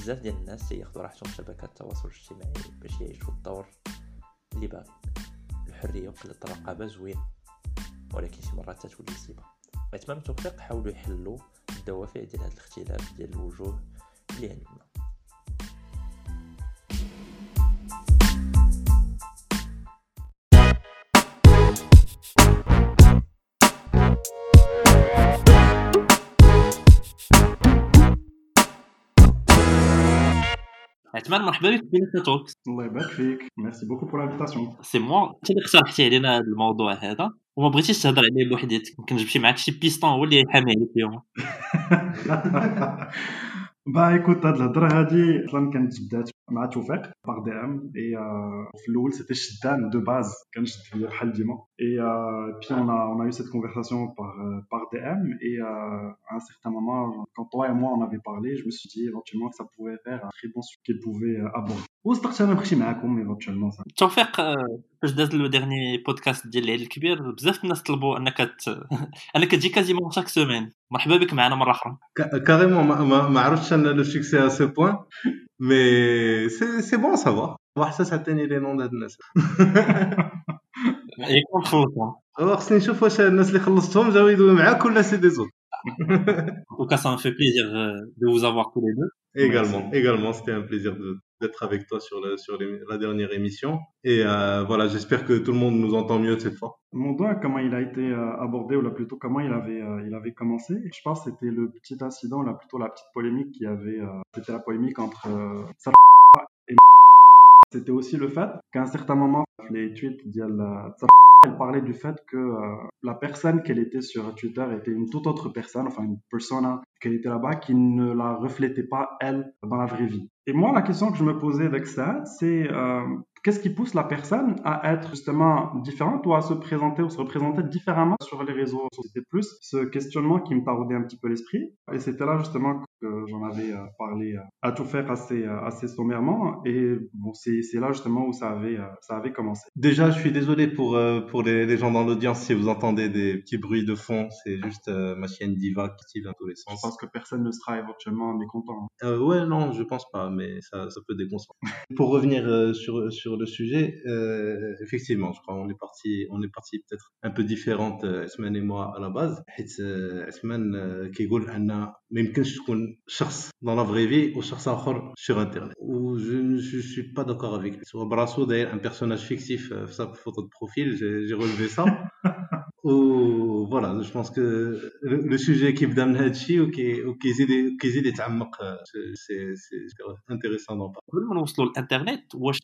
بزاف ديال الناس تياخذوا راحتهم في شبكات التواصل الاجتماعي باش يعيشوا الدور اللي باغي الحرية وقله الرقابه زوين ولكن شي مرات تتولي سيبه اتمام التوفيق حاولوا يحلوا الدوافع ديال هذا الاختلاف ديال الوجوه اللي عندنا. عثمان مرحبا بك. في بينتا توكس الله يبارك فيك. ميرسي بوكو بور لانفيتاسيون سي موا انت اللي اقترحتي علينا هذا الموضوع هذا وما بغيتيش تهضر عليه بوحديتك يمكن نجيب شي معاك شي بيستون هو اللي يحامي عليك اليوم با ايكوت هاد الهضره هادي أصلا كانت بدات مع توفيق باغ دي ام اي في الاول سيتي شدان دو باز كنشد فيا بحال ديما اي بي اون اون يو سيت كونفرساسيون باغ باغ دي ام اي à un certain moment quand toi et moi on avait parlé je me suis dit éventuellement que ça pouvait faire un très bon sujet qu'il pouvait aborder وصدقت انا نمشي معاكم ايفونتوالمون توفيق فاش داز لو ديرني بودكاست ديال العيد الكبير بزاف الناس طلبوا انك ت... انك تجي كازيمون شاك سومين مرحبا بك معنا مره اخرى كاريمون ما عرفتش انا لو سوكسي ا سو بوين مي سي سي بون سافوار واحد عطيني لي نون هاد الناس يكون خلصنا خصني نشوف واش الناس اللي خلصتهم جاو يدوي معاك ولا سي دي زوت En tout cas, ça me fait plaisir de vous avoir tous les deux. Également, Merci. également, c'était un plaisir d'être avec toi sur, le, sur les, la dernière émission. Et euh, voilà, j'espère que tout le monde nous entend mieux cette fois. Mon doigt, comment il a été euh, abordé, ou là plutôt comment il avait, euh, il avait commencé? Je pense que c'était le petit incident, là plutôt la petite polémique qui avait, c'était la polémique entre et c'était aussi le fait qu'à un certain moment, les tweets d'Yal elle parlait du fait que euh, la personne qu'elle était sur Twitter était une toute autre personne, enfin une persona qu'elle était là-bas qui ne la reflétait pas elle dans la vraie vie. Et moi, la question que je me posais avec ça, c'est euh, qu'est-ce qui pousse la personne à être justement différente ou à se présenter ou se représenter différemment sur les réseaux C'était plus ce questionnement qui me taraudait un petit peu l'esprit. Et c'était là justement que j'en avais euh, parlé euh, à tout faire assez, assez sommairement. Et bon, c'est là justement où ça avait, ça avait commencé. Déjà, je suis désolé pour, pour les, les gens dans l'audience si vous entendez des petits bruits de fond. C'est juste ma chienne Diva qui tire dans tous les sens. Je pense que personne ne sera éventuellement mécontent. Euh, ouais, non, je pense pas, mais ça, ça peut déconcentrer. pour revenir sur, sur le sujet, euh, effectivement, je crois on est parti, on est parti peut-être un peu différente, Esman et moi à la base. Esman qui يقول أن ما يمكنش تكون شخص dans la vraie vie ou شخص آخر sur internet. Ou je ne suis pas d'accord avec lui. Soit Brasso d'ailleurs un personnage fictif في sa photo de profil, j'ai relevé ça. ou voilà, je pense que le, le sujet qui بدا من هذا الشيء وكيزيد كيزيد يتعمق سي سي انتريسون دون قبل ما نوصلوا للإنترنت واش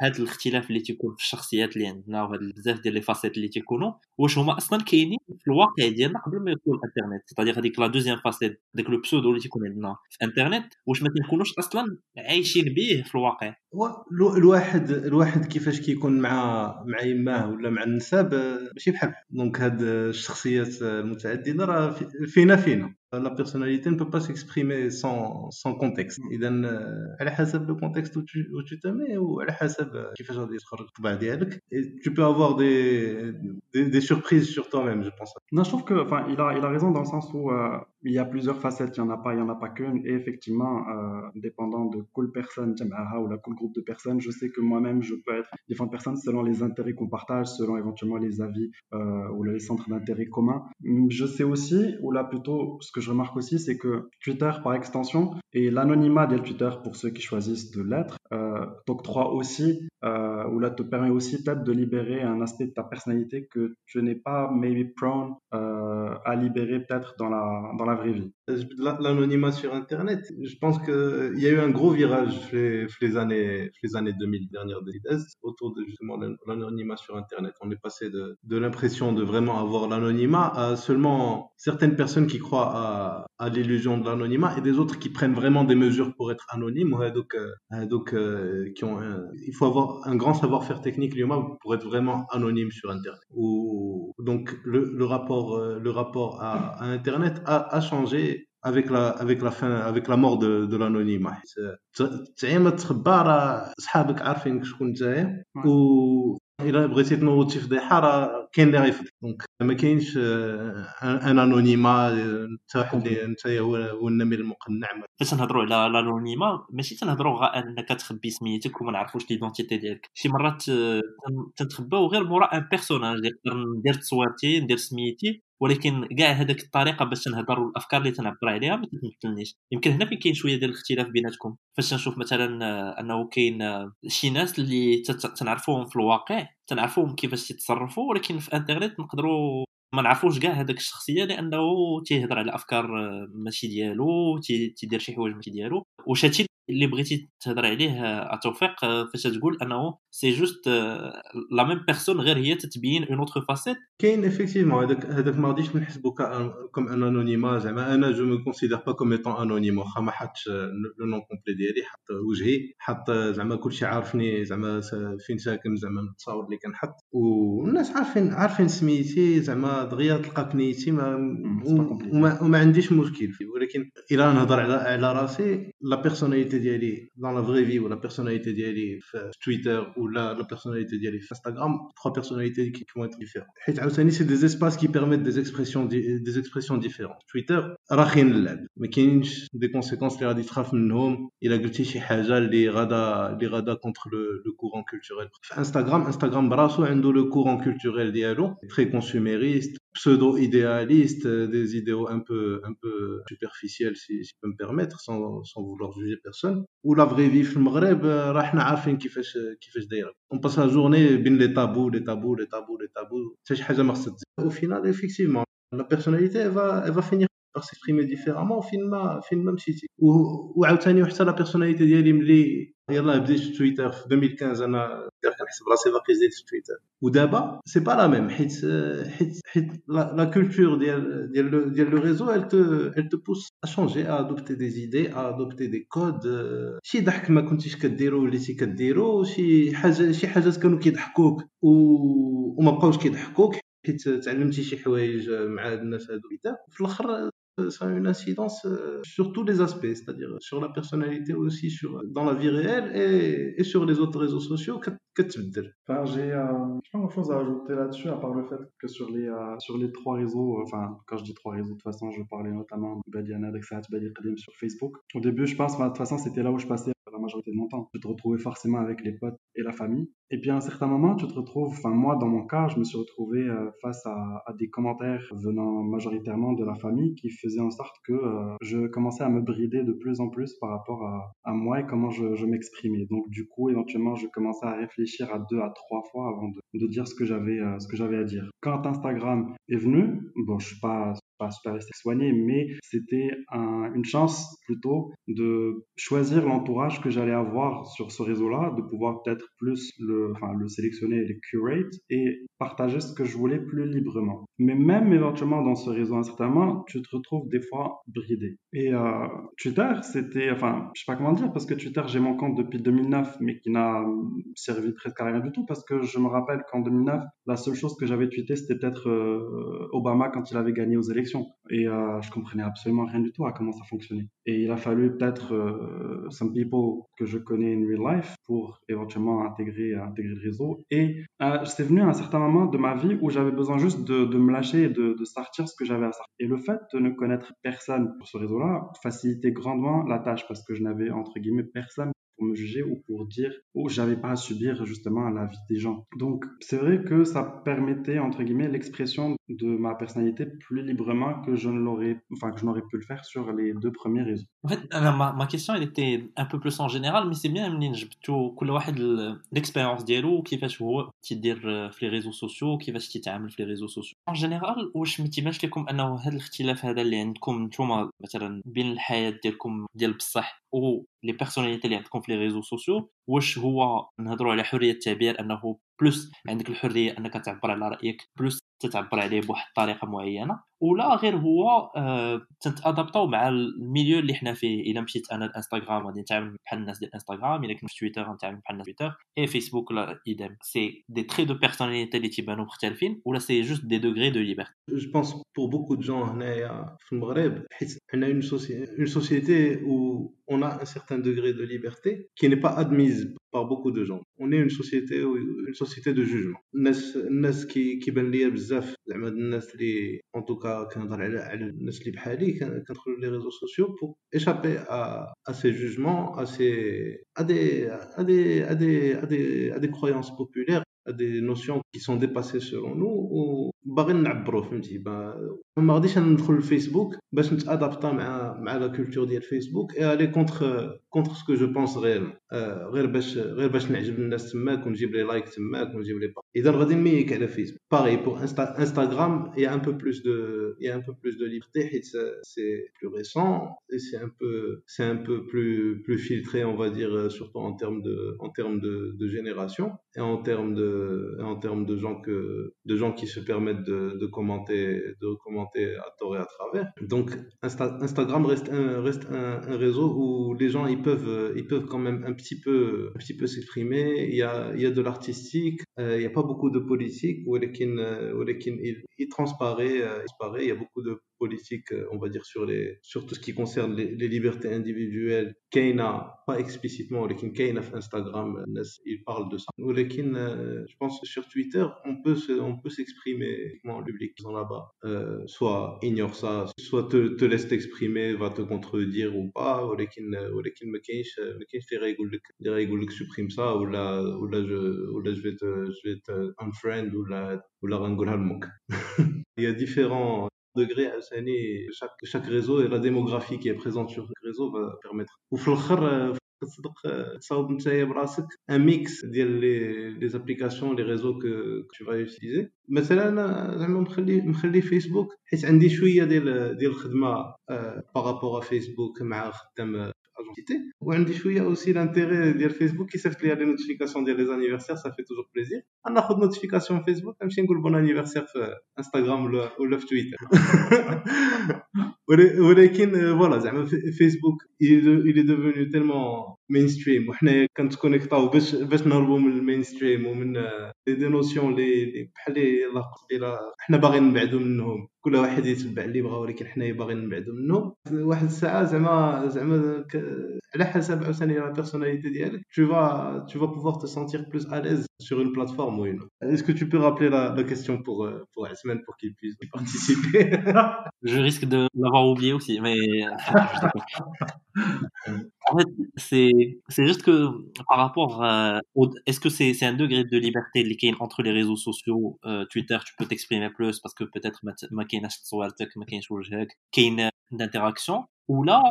هذا الاختلاف اللي تيكون في الشخصيات اللي عندنا وهذا بزاف ديال لي فاسيت اللي تيكونوا واش هما أصلا كاينين في الواقع ديالنا قبل ما يدخلوا الانترنت سيتادير هذيك لا دوزيام فاسيت داك لو بسودو اللي تيكون عندنا في الإنترنت واش ما تنكونوش أصلا عايشين به في الواقع؟ الواحد الواحد كيفاش كيكون مع مع يماه ولا مع النساب ماشي بحال دونك هاد الشخصيات المتعدده راه فينا فينا. la personnalité ne peut pas s'exprimer sans, sans contexte اذا على حسب le contexte où tu, où tu te mets وعلى حسب كيفاش غادي تخرج الطبع ديالك et tu peux avoir des, des, des surprises sur toi-même je pense non je trouve que enfin il a il a raison dans le sens où euh, il y a plusieurs facettes il y en a pas il y en a pas qu'une et effectivement euh, dépendant de quelle personne ou la quel groupe de personnes je sais que moi-même je peux être différentes personnes selon les intérêts qu'on partage selon éventuellement les avis euh, ou les centres d'intérêt communs je sais aussi ou là plutôt ce que je remarque aussi, c'est que Twitter, par extension, et l'anonymat de Twitter, pour ceux qui choisissent de l'être, euh, t'octroie aussi, euh, ou là te permet aussi peut-être de libérer un aspect de ta personnalité que tu n'es pas maybe prone euh, à libérer peut-être dans la, dans la vraie vie. L'anonymat sur Internet, je pense qu'il y a eu un gros virage les, les, années, les années 2000 dernières des autour de justement l'anonymat sur Internet. On est passé de, de l'impression de vraiment avoir l'anonymat à seulement certaines personnes qui croient à, à l'illusion de l'anonymat et des autres qui prennent vraiment des mesures pour être anonymes. Donc, euh, donc euh, qui ont un, il faut avoir un grand savoir-faire technique pour être vraiment anonyme sur Internet. Ou, donc le, le rapport, euh, le rapport à, à Internet a, a changé avec la avec la fin avec la mort de, de l'anonymat تعيا ما تخبى راه صحابك عارفينك شكون نتايا و إلا بغيتي تنوض شي فضيحه راه كاين اللي غيفضح دونك ما كاينش ان انونيما انت واحد انت هو النمير المقنع. فاش تنهضروا على الانونيما ماشي تنهضروا غير انك تخبي سميتك وما نعرفوش ليدونتيتي ديالك. شي مرات تنتخباو غير مورا ان بيرسوناج نقدر ندير تصويرتي ندير سميتي. ولكن كاع هذاك الطريقة باش تنهضر والأفكار اللي تنعبر عليها ما تمثلنيش. يمكن هنا فين كاين شوية ديال الاختلاف بيناتكم. فاش تنشوف مثلا أنه كاين شي ناس اللي تنعرفوهم في الواقع تنعرفوهم كيفاش يتصرفوا ولكن في انترنت نقدروا ما نعرفوش كاع هذاك الشخصية لأنه تيهضر على أفكار ماشي ديالو تيدير شي حوايج ماشي ديالو. واش هادشي اللي بغيتي تهضر عليه توفيق فاش تقول أنه سي جوست لا ميم بيرسون غير هي تتبين اون اوتر فاسيت كاين افيكتيفمون هذاك هذاك ما غاديش نحسبو كوم ان انونيما زعما أنا جو مو كونسيدير با كوم ايتون انونيم واخا ما حطش لو نون كومبلي ديالي حط وجهي حط زعما كلشي عارفني زعما فين ساكن زعما التصاور اللي كنحط. والناس عارفين عارفين سميتي زعما دغيا تلقاك نيتي ما وما, وما عنديش مشكل. فيه ولكن إلا نهضر على على راسي لا بيرسوناليتي personnalité d'Yali dans la vraie vie ou la personnalité d'Yali sur Twitter ou la, la personnalité d'Yali sur Instagram, trois personnalités qui, qui vont être différentes. C'est des espaces qui permettent des expressions, des expressions différentes. Twitter, راخين اللعب ما كاينش دي كونسيكونس اللي غادي تخاف منهم الا قلتي شي حاجه اللي غادا اللي غادا كونتر لو كورون كولتوريل في انستغرام انستغرام براسو عنده لو كورون كولتوريل ديالو تري كونسوميريست pseudo-idéalistes, des idéaux un peu, un peu superficiels, si, si je peux me permettre, sans, sans vouloir juger personne. بيرسون ولا فغي في المغرب آه، راه حنا عارفين كيفاش آه، كيفاش دايرة. اون باس لا جورني بين لي تابو لي تابو لي تابو لي تابو حتى شي حاجة ما خصها تزيد. وفينال افيكتيفمون لا بيرسوناليتي فا ايفا فينير par s'exprimer différemment فين ما فين ما مشيتي. وعاوتاني حتى لا بيرسوناليتي ديالي ملي يلاه بديت في تويتر في 2015 أنا كنحسب راسي باقي زيد في تويتر. ودابا سي با لا ميم حيت حيت حيت لا كولتور ديال ديال ديال لو ريزو elle te elle te pousse à changer à adopter des idées à adopter des codes. شي ضحك ما كنتيش كديرو وليتي كديرو شي حاجة شي حاجات كانوا كيضحكوك وما بقاوش كيضحكوك حيت تعلمتي شي حوايج مع الناس هادو. في الأخر ça a une incidence euh, sur tous les aspects, c'est-à-dire sur la personnalité aussi, sur, dans la vie réelle et, sur les autres réseaux sociaux. Que tu veux dire? Enfin, J'ai euh, pas grand-chose à ajouter là-dessus, à part le fait que sur les, euh, sur les trois réseaux, enfin, quand je dis trois réseaux, de toute façon, je parlais notamment de Badiana, sur Facebook. Au début, je pense, de toute façon, c'était là où je passais la majorité de mon temps. Je te retrouvais forcément avec les potes et la famille. Et puis à un certain moment, tu te retrouves, enfin moi dans mon cas, je me suis retrouvé euh, face à, des commentaires venant majoritairement de la famille qui faisaient en sorte que euh, je commençais à me brider de plus en plus par rapport à, moi et comment je, m'exprimais. Donc du coup, éventuellement, je commençais à réfléchir à deux à trois fois avant de, dire ce que j'avais euh, ce que j'avais à dire. Quand Instagram est venu, bon, je suis pas pas super resté soigné, mais c'était un, une chance plutôt de choisir l'entourage que j'allais avoir sur ce réseau-là, de pouvoir peut-être plus le, enfin, le sélectionner, le curate et partager ce que je voulais plus librement. Mais même éventuellement dans ce réseau, incertainement, tu te retrouves des fois bridé. Et euh, Twitter, c'était, enfin, je sais pas comment dire, parce que Twitter, j'ai mon compte depuis 2009, mais qui n'a servi presque à rien du tout, parce que je me rappelle qu'en 2009, la seule chose que j'avais tweeté, c'était peut-être euh, Obama quand il avait gagné aux élections. Et euh, je comprenais absolument rien du tout à comment ça fonctionnait. Et il a fallu peut-être euh, some people que je connais in real life pour éventuellement intégrer, intégrer le réseau. Et euh, c'est venu à un certain moment de ma vie où j'avais besoin juste de, de me lâcher et de, de sortir ce que j'avais à sortir. Et le fait de ne connaître personne sur ce réseau-là facilitait grandement la tâche parce que je n'avais entre guillemets personne pour me juger ou pour dire ou j'avais pas à subir justement la vie des gens. Donc c'est vrai que ça permettait entre guillemets l'expression de ma personnalité plus librement que je ne l'aurais enfin que je n'aurais pu le faire sur les deux premiers réseaux. En fait ma, ma question elle était un peu plus en général mais c'est bien منين جبتو كل واحد l'expérience ديالو كيفاش هو تيدير في les réseaux sociaux كيفاش تيتعامل في les réseaux sociaux. En général واش ما تيبانش لكم انه هذا الاختلاف هذا اللي عندكم نتوما مثلا بين الحياة ديالكم ديال بصح و لي بيرسوناليتي اللي عندكم في لي ريزو سوسيو واش هو؟ نهضروا على حرية التعبير أنه بلوس عندك الحرية أنك تعبر على رأيك بلوس تتعبر عليه بواحد الطريقة معينة. ولا غير هو آه تنتادابطاو مع الميليو اللي حنا فيه. إلا مشيت أنا الانستغرام غادي نتعامل بحال الناس ديال الانستغرام إلا كنت في تويتر غنتعامل بحال الناس تويتر. اي فيسبوك لا ايدم سي دي تري دو بيرسوناليتي اللي تيبانو مختلفين ولا سي جوست دي دوغري دو ليبرتي جو بونس بور بوكو دو جون هنايا في المغرب حيت عندنا اون سوسيتي اون سوسيتي où on a un certain degré de liberté qui n'est pas admise analyse par beaucoup de gens. On est une société une société de jugement. الناس الناس كي كيبان ليا بزاف زعما الناس اللي ان توكا كنهضر على على الناس اللي بحالي كندخلوا لي ريزو سوسيو بو échapper à, à ces jugements, à, ces, à, des, à, des, à, des, à, des, à des croyances populaires, à des notions qui sont dépassées selon nous, ou باغي نعبروا فهمتي ما غاديش ندخل للفيسبوك باش نتادابتا مع مع لا كولتور ديال فيسبوك اي الي كونتر كونتر سكو جو بونس غير غير باش غير باش نعجب الناس تماك ونجيب لي لايك تماك ونجيب لي اذا غادي نميك على فيسبوك باغي بور انستغرام يا ان بو بلوس دو يا ان بو بلوس دو ليبرتي حيت سي بلو ريسون اي سي ان بو سي ان بو بلو بلو فيلتري اون va dire surtout en termes de en termes de, de génération et en termes de en termes de gens que de gens qui se permettent de, commenter, de commenter à tort et à travers. Donc Instagram reste, un, réseau où les gens ils peuvent, ils peuvent quand même un petit peu, un petit peu s'exprimer. Il y a, il y a de l'artistique, euh, il n'y a pas beaucoup de politique. Où il, il transparaît, euh, il transparaît. Il y a beaucoup de politique, euh, on va dire, sur, les, sur tout ce qui concerne les, les libertés individuelles. Kaina, pas explicitement, mais Kaina Instagram, il parle de ça. Euh, je pense que sur Twitter, on peut, on peut s'exprimer en public, sont là-bas. Euh, soit ignore ça, soit te, te laisse t'exprimer, va te contredire ou pas, ou ولكن ما كاينش ما كاينش اللي غايقول لك اللي غايقول لك سوبريم سا ولا ولا جو ولا je vais te je vais te unfriend ولا ولا غنقولها لمك. Il y a différents degré chaque, chaque réseau et la démographie qui est présente sur le réseau va permettre وفي الاخر تصدق تصاوب نتايا براسك ان ميكس ديال لي لي زابليكاسيون لي ريزو كو تو فا يوتيليزي مثلا انا زعما مخلي مخلي فيسبوك que il y a aussi l'intérêt de Facebook qui s'afflient à des notifications des anniversaires, ça fait toujours plaisir. On a une notification Facebook, on dit bon anniversaire euh, Instagram ou sur Twitter. انستغرام ولا ولا في تويتر ولكن فوالا زعما فيسبوك il est devenu tellement mainstream وحنا كنتكونيكطاو باش باش نهربوا من المين ستريم ومن دي نوسيون لي بحال لي حنا باغيين نبعدوا منهم كل واحد يتبع اللي بغا ولكن حنايا باغيين نبعدوا منه واحد الساعه زعما زعما على حسب عاوتاني لا بيرسوناليتي ديالك tu vas tu vas pouvoir te sentir plus à l'aise sur une plateforme ou une autre. Est-ce que tu peux rappeler la, la question pour pour Asman pour qu'il puisse y participer Je risque de avoir oublié aussi, mais euh, en fait, c'est juste que par rapport euh, est-ce que c'est est un degré de liberté entre les réseaux sociaux, euh, Twitter, tu peux t'exprimer plus parce que peut-être ma d'interaction ou là,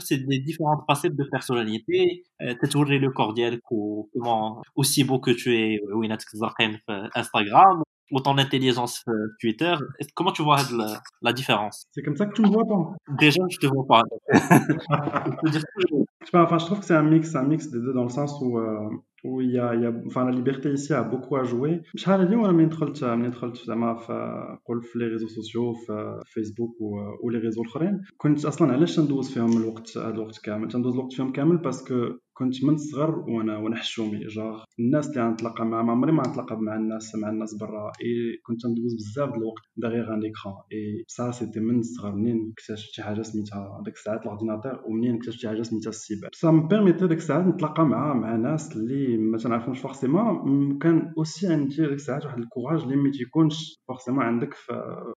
c'est des différentes facettes de personnalité. Euh, T'as toujours le cordial, comment aussi beau que tu es, Winat Instagram, autant d'intelligence euh, Twitter. Comment tu vois la, différence? C'est comme ça que tu me vois pas. Déjà, je te vois pas. je, sais pas, enfin, je trouve que c'est un mix, un mix des deux dans le sens où euh, la liberté ici a beaucoup à jouer. شحال هذه وأنا من دخلت من دخلت زعما قول في لي ريزو سوسيو في فيسبوك و لي ريزو الاخرين كنت أصلا علاش ندوز فيهم الوقت هذا الوقت كامل تندوز الوقت فيهم كامل باسكو كنت من الصغر وأنا وأنا حشومي جاغ الناس اللي غنتلاقى معاهم عمري ما نتلاقى مع الناس مع الناس برا اي كنت ندوز بزاف د الوقت داغيغ ان ايكران اي سا سيتي من الصغر منين اكتشفت شي حاجة سميتها ديك الساعات الاورديناتور ومنين اكتشفت شي حاجة سميتها السيبر سا مبيرميتي ديك الساعات نتلاقى مع مع ناس اللي ما تنعرفهمش فورسيمون كان اوسي عندي ديك الساعات واحد الكوراج اللي ما تيكونش فورسيمون عندك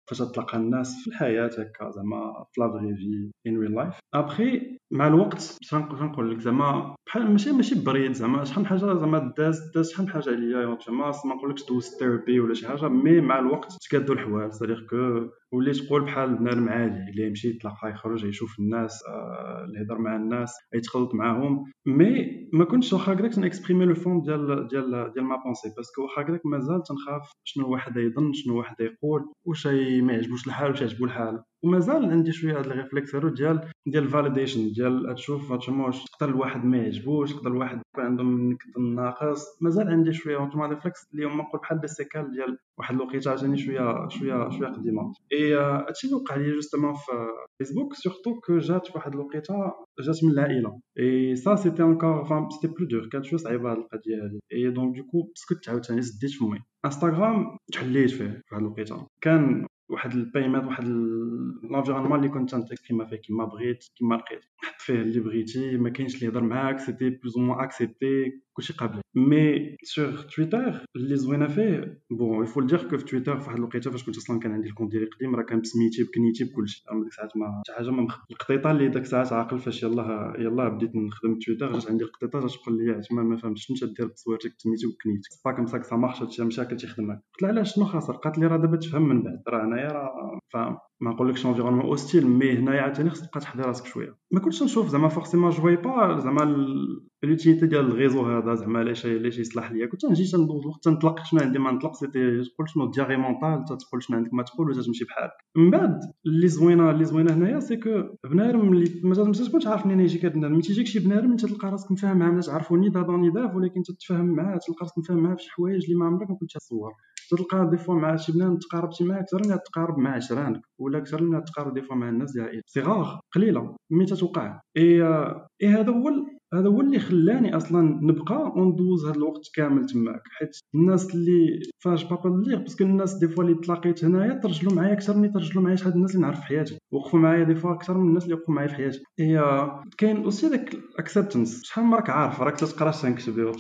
فاش تلقى الناس في الحياة هكا زعما في لا في ان ريل لايف ابخي مع الوقت باش نقول لك زعما بحال ماشي ماشي بريد زعما شحال من حاجة زعما داز داز شحال من حاجة عليا زعما ما نقولكش دوز ثيرابي ولا شي حاجة مي مع الوقت تكادوا الحوايج سادير كو وليت تقول بحال بنادم عادي اللي يمشي يتلاقى يخرج يشوف الناس آه، اللي يهضر مع الناس يتخلط معاهم. مي ما كنتش واخا هكذاك تنكسبريمي لو فون ديال ديال ديال ما بونسي باسكو واخا هكذاك مازال تنخاف شنو واحد يظن شنو واحد يقول واش ما يعجبوش الحال واش يعجبو الحال. ومازال عندي شوية هاد الريفلكس ديال ديال الفاليديشن ديال تشوف واش تقدر الواحد ما يعجبوش تقدر الواحد يكون عنده منك ناقص. مازال عندي شوية هما ريفلكس هما نقول بحال دي سيكال ديال واحد الوقيتة عاوتاني شوية شوية شوية قديمة. اي هادشي اللي وقع لي جوستومون في فيسبوك سورتو كو جات واحد الوقيتة جات من العائلة. اي سا سيتي انكور فام سيتي بلو دور كانت شوية صعيبه هاد القضية هادي اي دونك دوكو سكت عاوتاني سديت فمي انستغرام تحليت فيه في هاد الوقيتة. كان واحد البيمات واحد لافيرونمون اللي كنت تنتكريما فيه كيما بغيت كيما لقيت. حط فيه اللي بغيتي ما كاينش اللي يهضر معاك سيتي بلوز مو اكسبتي كلشي قابلين مي سور تويتر اللي زوينه فيه بون يفو دير كو في تويتر فواحد الوقيته فاش كنت أصلا كان عندي الكونت ديالي قديم راه كان بسميتي بكنيتي بكلشي أما ديك الساعات ما شي حاجة ما مخ... القطيطة اللي ديك الساعات عاقل فاش يلاه يلاه بديت نخدم تويتر جات عندي القطيطة جات تقول لي عتما ما فهمتش شنو تدير بتصويرتك سميتي وكنيتي سبا كوم سا سا مارش هادشي مشاكل تيخدم قلت لها علاش شنو خاسر قالت لي راه دابا تفهم من بعد راه هنايا راه فاهم ما نقولكش انفيرونمون اوستيل مي هنايا عاوتاني خصك تبقى تحضي راسك شوية ما كنتش نشوف زعما فورسيمون جوي با زعما لوتيليتي ديال الغيزو هذا زعما علاش علاش يصلح ليا كنت نجي تندوز الوقت تنطلق شنو عندي ما نطلق سيتي تقول شنو دياغي مونطال تقول شنو عندك ما تقول وتمشي بحالك من بعد اللي زوينه اللي زوينه هنايا سي كو بنادم اللي ما تكونش عارف منين يجيك هذا البنادم ملي تيجيك شي بنادم انت تلقى راسك مفاهم معاه ما تعرفو ني دابا ني داف ولكن تتفاهم معاه تلقى راسك مفاهم معاه في شي حوايج اللي ما عمرك ما كنت تصور تلقى دي فوا مع شي بنادم تقاربتي معاه أكثر من تقارب مع عشرانك ولا أكثر من تقارب دي فوا مع الناس ديال غاغ قليلة مي تتوقع اي اي هذا هو هذا هو اللي خلاني أصلا نبقى وندوز هذا الوقت كامل تماك حيت الناس اللي فاش بابا ليغ باسكو الناس دي فوا اللي تلاقيت هنايا ترجلوا معايا أكثر من ترجلوا معايا شحال الناس اللي نعرف في حياتي. وقفوا معايا دي فوا أكثر من الناس اللي وقفوا معايا في حياتي. هي كاين أوسي داك الاكسبتنس شحال من راك عارف؟ راك تقرا تنكتب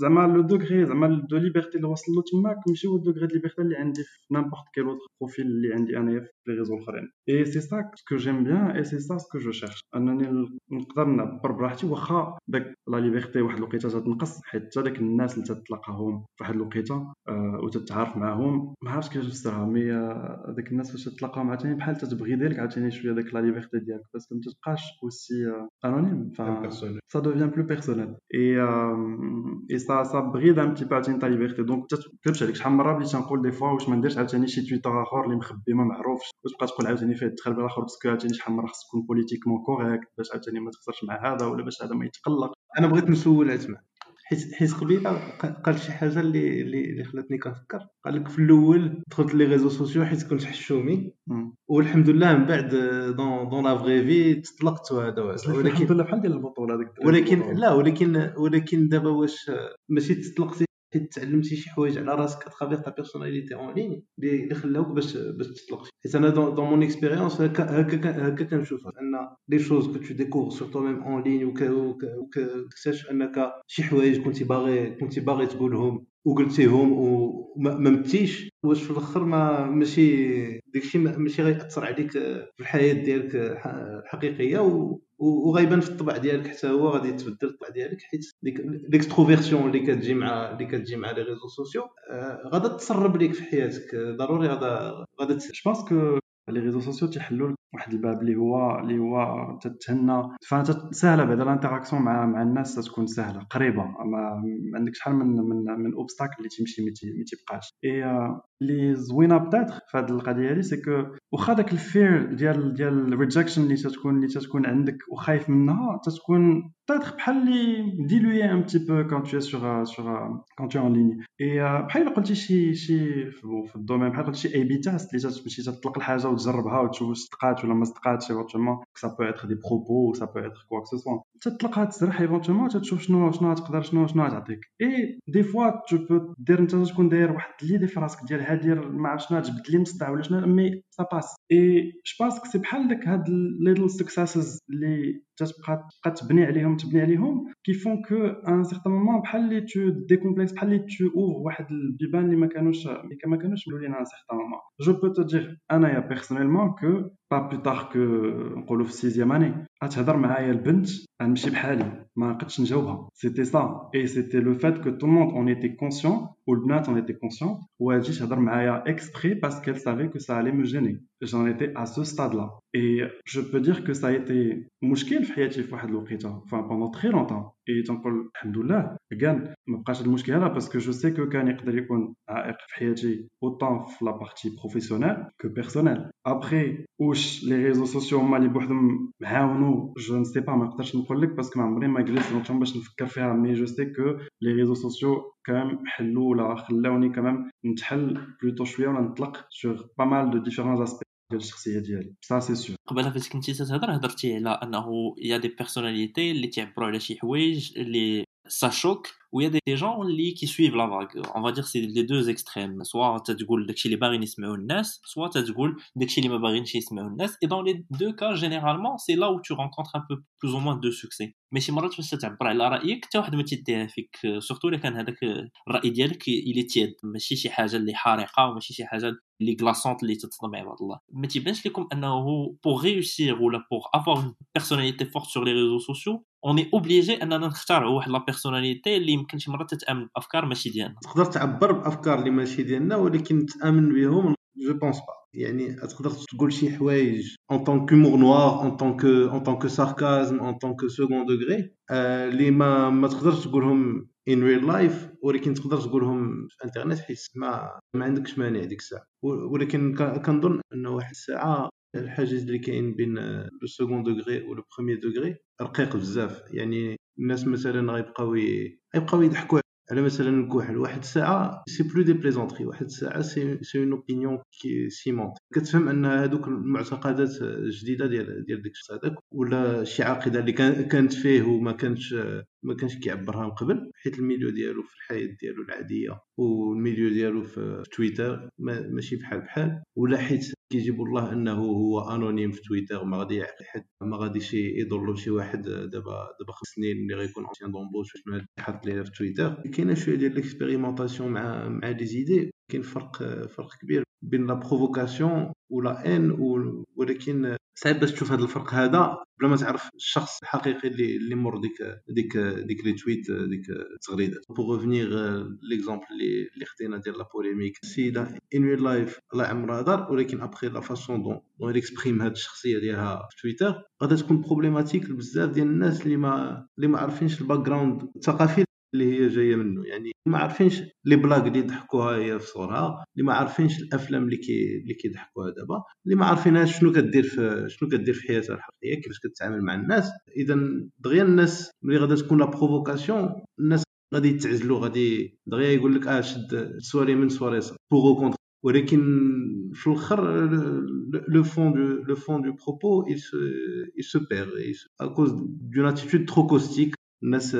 زعما لو دوغري زعما دو ليبرتي اللي وصل له تماك ماشي هو الدوغري دو ليبرتي اللي عندي في نامبورت كيل اوتر بروفيل اللي عندي انايا في لي ريزو الأخرين. اي سي سا سكو جيم بيان اي سي سا سكو جو شيرش أنني نقدر نعبر براحتي واخا داك لا ليبرتي واحد الوقيته تتنقص حيت حتى داك الناس اللي تتلاقاهم في واحد الوقيته آه وتتعارف معاهم. ما عرفتش كيفاش نفسرها مي آه داك الناس فاش تتلاقاهم عاوتاني بحال تتبغي ديالك عاوتاني شوية داك لا ليبرتي ديالك باسكو ما تبقاش أوسي أنونيم. ف سا دوفيان بلو بيرسونيل اي اي سا سا بريد ان بتي بو عاوتاني تا ليبرتي دونك تكذبش عليك. شحال من مرة بديت تنقول دي فوا واش ما نديرش عاوتاني شي تويتر آخر اللي مخبي ما معروفش. واش تبقى تقول عاوتاني فيه التخرب الآخر باسكو عاوتاني شحال من مرة خصك تكون بوليتيكمون كوريكت باش عاوتاني ما تخسرش مع هذا ولا باش هذا ما يتقلق. أنا بغيت نسول عتمه حيت حيت قبيلة قال شي حاجة اللي اللي خلاتني كنفكر. قال لك في الأول دخلت لي ريزو سوسيو حيت كنت حشومي. والحمد لله من بعد دون دون لا فغي في تطلقت وهذا ولكن الحمد لله بحال ديال البطولة هذيك. ولكن لا ولكن ولكن دابا واش ماشي تطلقتي حيت تعلمتي شي حوايج على راسك اترافيغ تا بيرسوناليتي اون لين اللي خلاوك باش باش تطلق. حيت أنا دون مون اكسبيريونس هكا هكا كنشوفها أن لي شوز كو تو ديكوفر سور تو ميم اون لين وكتكتشف أنك شي حوايج كنتي باغي كنتي باغي تقولهم وقلتيهم وما متيش واش في الأخر ما ماشي داكشي ماشي غيأثر عليك في الحياة ديالك الحقيقيه وغيبان في الطبع ديالك حتى هو غادي يتبدل الطبع ديالك حيت ديك ليكستروفيرسيون اللي كتجي مع اللي كتجي مع لي ريزو سوسيو غادا تسرب ليك في حياتك. ضروري غادا غادا جو بونس كو لي ريزو سوسيو تيحلوا واحد الباب اللي هو اللي هو تتهنى. سهلة بعدا الانتراكسيون مع مع الناس تكون سهلة قريبة. ما عندك شحال من من من اوبستاكل اللي تيمشي ما تيبقاش. اي اللي زوينة بتاتر في هذه القضية هذه سي كو واخا داك الفير ديال ديال الريجكشن اللي تتكون اللي تتكون عندك وخايف منها تتكون بتاتر بحال اللي ديلوي ان بتي بو كون تو سور سور كون تو ان ليني اي بحال قلتي شي شي في الدومين بحال قلتي اي بي تيست اللي تمشي تطلق الحاجة وتجربها وتشوف واش تقات ولا ما تقاتش ايفونتومون سا بو اتر دي بروبو سا بو اتر كوا كو سوا تطلقها تسرح ايفونتومون تشوف شنو شنو تقدر شنو شنو تعطيك اي دي فوا تو بو دير انت تكون داير واحد ليدي في راسك ديال دير ما عرفت شنو تجبد لي مصدع ولا شنو مي سا باس اي جو بانس كو سي بحال داك هاد ليتل سكسيسز اللي تتبقى تبقى تبني عليهم تبني عليهم كي فون كو ان سيغتان مومون بحال اللي تو ديكومبلكس بحال اللي تو اوف واحد البيبان اللي ما كانوش ما كانوش ملولين ان سيغتان مومون جو بو تو دير انايا بيرسونيلمون كو با بلو تار كو نقولوا في سيزيام اني غتهضر معايا البنت غنمشي بحالي ما قدش نجاوبها سيتي سا اي سيتي لو فات كو تو موند اون ايتي كونسيون والبنات اون ايتي كونسيون وهادشي تهضر معايا اكسبري parce qu'elle savait que ça allait me gêner j'en étais à ce stade là et je peux dire que ça a été مشكل في حياتي في واحد الوقيته enfin pendant très longtemps et تنقول الحمد لله كان ما بقاش هاد المشكل هذا باسكو جو سي كو كان يقدر يكون عائق في حياتي اوطون في لا بارتي بروفيسيونيل كو بيرسونيل ابخي واش لي ريزو سوسيو هما اللي بوحدهم معاونو جو نسي با ما نقدرش نقول لك باسكو ما عمري ما جلست باش نفكر فيها مي جو سي كو لي ريزو سوسيو كام حلوا ولا خلاوني كمان نتحل بلوتو شويه ولا نطلق سور با مال دو ديفيرون اسبي ديال الشخصيه ديالي سا سي سور قبل فاش كنتي تهضر هضرتي على انه يا دي بيرسوناليتي اللي تعبروا على شي حوايج اللي سا شوك où il y a des gens qui suivent la vague. On va dire c'est les deux extrêmes. Soit tu dis داكشي اللي باغيين يسمعوا الناس, soit tu تقول داكشي اللي ما باغيينش يسمعوا الناس. Et dans les deux cas généralement, c'est là où tu rencontres un peu plus ou moins de succès. ماشي مرات فاش تعبر على رايك حتى واحد ما تيديها فيك سورتو الا كان هذاك الراي ديالك الي تياد ماشي شي حاجه اللي حارقه وماشي شي حاجه اللي كلاصونت اللي تتصدم عباد الله ما تيبانش لكم انه بوغ ريوسير ولا بوغ افوار اون بيرسوناليتي فورت سور لي ريزو سوسيو اون اي اوبليجي اننا نختاروا واحد لا بيرسوناليتي اللي يمكن شي مرات تتامن بأفكار ماشي ديالنا. تقدر تعبر بأفكار اللي ماشي ديالنا ولكن تأمن بهم؟ جو بونس با يعني تقدر تقول شي حوايج ان طون كومور نوار ان طون كو ان طون كو ساركازم ان طون كو سكون دوغري اللي ما ما تقدرش تقولهم ان ريل لايف ولكن تقدر تقولهم في الإنترنت حيت ما ما عندكش مانع ديك الساعة. ولكن كنظن أنه واحد الساعة الحاجز اللي كاين بين لو سكون دوغري و لو بروميير دوغري رقيق بزاف. يعني الناس مثلا غيبقاو غيبقاو يضحكوا على مثلا نكوحل واحد الساعة سي بلو دي بليزونتري واحد الساعة سي سي اون اوبينيون كي سيمونت كتفهم أن هذوك المعتقدات الجديده ديال ديال ديك الشخص هذاك ولا شي عقيدة اللي كانت فيه وما كانش ما كانش كيعبرها من قبل حيت الميليو ديالو في الحياة ديالو العادية والميليو ديالو في تويتر ماشي بحال بحال ولا حيت كيجيبوا الله أنه هو انونيم في تويتر ما غادي حد ما غاديش يضر شي واحد دابا دابا خمس سنين اللي غيكون اونسيان دومبوش شنو حط ليه في تويتر. كاينة شوية ديال ليكسبيريمونطاسيون مع مع لي زيدي كاين فرق فرق كبير بين لا بروفوكاسيون ولا ان ولكن صعيب باش تشوف هذا الفرق. هذا بلا ما تعرف الشخص الحقيقي اللي اللي مور ديك ديك ديك لي تويت ديك التغريدات بوغ ريفينيغ ليكزومبل اللي اللي خدينا ديال لا بوليميك السيدة ان ريل لايف الله عمرها دار ولكن ابخي لا فاسون دون دون اكسبريم هاد الشخصية ديالها في تويتر غادا تكون بروبليماتيك بزاف ديال الناس اللي ما اللي ما عارفينش الباك جراوند الثقافي. اللي هي جاية منه. يعني ما عارفينش لي بلاك اللي ضحكوها هي في صغرها اللي ما عارفينش الأفلام اللي كي اللي كيضحكوها دابا اللي ما عارفينهاش شنو كدير في شنو كدير في حياتها الحقيقية كيفاش كتعامل مع الناس. اذا دغيا الناس ملي غادا تكون لا بروفوكاسيون الناس غادي يتعزلوا غادي دغيا يقول لك آه شد سواري من سواري بوغ كونتر ولكن في الآخر لو فون دو لو فون دو بروبو il se il se perd. À cause d'une attitude trop caustique. الناس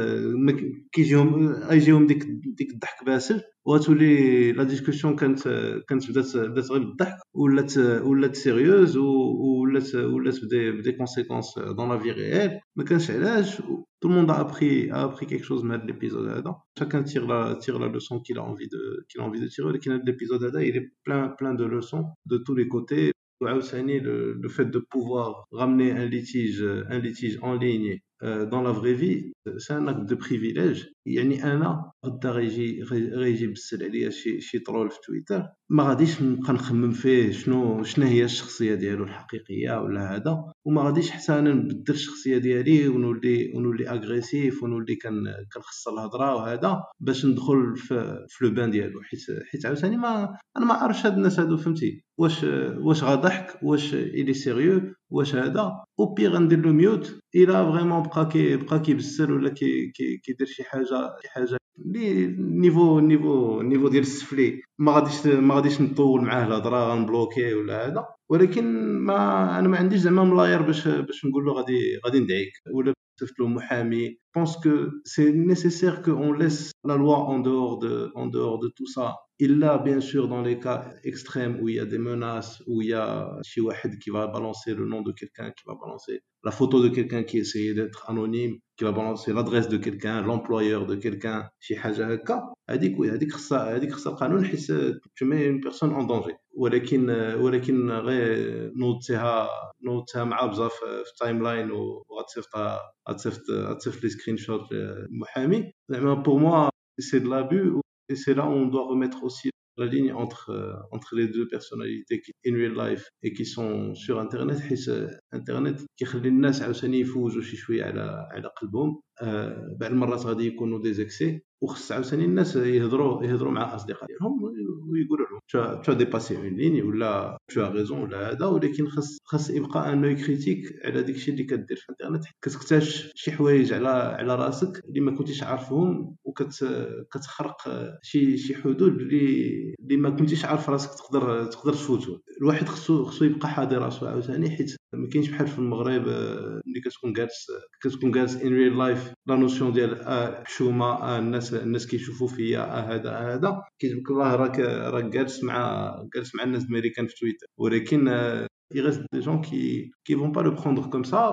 كيجيهم غيجيهم ديك ديك الضحك باسل وغتولي لا ديسكوسيون كانت كانت بدات بدات غير بالضحك ولات ولات سيريوز ولات ولات بدي بدي كونسيكونس دون لا في ريال ما كانش علاش tout le monde a appris a appris quelque chose من هذا l'épisode هذا chacun tire la tire la leçon qu'il a envie de qu'il a envie de tirer ولكن هذا l'épisode هذا il est plein plein de leçons de tous les côtés وعاوتاني le fait de pouvoir ramener un litige un litige en ligne euh, dans la vraie vie, c'est un acte de privilège. يعني أنا غدا غيجي غيجي يبسل عليا شي شي ترول في تويتر. ما غاديش نبقى نخمم فيه شنو شنو هي الشخصية ديالو الحقيقية ولا هذا وما غاديش حتى أنا نبدل الشخصية ديالي ونولي ونولي اغريسيف ونولي كنخسر الهضرة وهذا باش ندخل في, في لو بان ديالو. حيت حيت عاوتاني ما أنا ما عارفش هاد الناس هادو فهمتي؟ واش واش غضحك واش الي سيريو واش هذا. أو بي غندير له ميوت إلى فريمون بقى كي بقى كيبسل ولا كيدير شي حاجة شي حاجه اللي نيفو نيفو نيفو ديال السفلي ما غاديش ما غاديش نطول معاه الهضره غنبلوكي ولا هذا ولكن ما انا ما عنديش زعما ملاير باش باش نقول له غادي غادي ندعيك ولا صيفط له محامي pense que c'est nécessaire qu'on laisse la loi en dehors de en dehors de tout ça Il l'a bien sûr dans les cas extrêmes où il y a des menaces, où il y a Shiwahid qui va balancer le nom de quelqu'un, qui va balancer la photo de quelqu'un qui essayait d'être anonyme, qui va balancer l'adresse de quelqu'un, l'employeur de quelqu'un, شي حاجه هكا هذيك وي هذيك خصها هذيك خصها القانون حيت tu mets une personne en danger ولكن ولكن غير نوضتيها نوضتيها مع بزاف في التايم لاين وغتصيفط غتصيفط غتصيفط لي سكرين شوت للمحامي زعما بور موا سي دو لابو Et c'est là où on doit remettre aussi la ligne entre, euh, entre les deux personnalités qui in real life et qui sont sur internet حيت internet كيخلي الناس عاوتاني يفوجوا شي شويه على على قلبهم آه بعض المرات غادي يكونوا دي زيكسي وخص عاوتاني الناس يهضروا يهضروا مع الاصدقاء ديالهم ويقولوا لهم تو ديباسي اون ليني ولا تو ريزون ولا هذا ولكن خص خص يبقى ان كريتيك على داك الشيء اللي كدير في الإنترنت. كتكتشف شي حوايج على على راسك اللي ما كنتيش عارفهم وكتخرق شي شي حدود اللي اللي ما كنتيش عارف راسك تقدر تقدر تفوتو. الواحد خصو خصو يبقى حاضر راسو عاوتاني حيت ما كاينش بحال في المغرب آه، ملي كتكون جالس كتكون جالس ان ريل لايف لا نوسيون ديال حشومه آه الناس الناس كيشوفوا فيا هذا هذا. كيجبك الله راك راك جالس مع جالس مع الناس الأمريكان في تويتر. ولكن آه، il reste des gens qui qui vont pas le prendre comme ça. آه،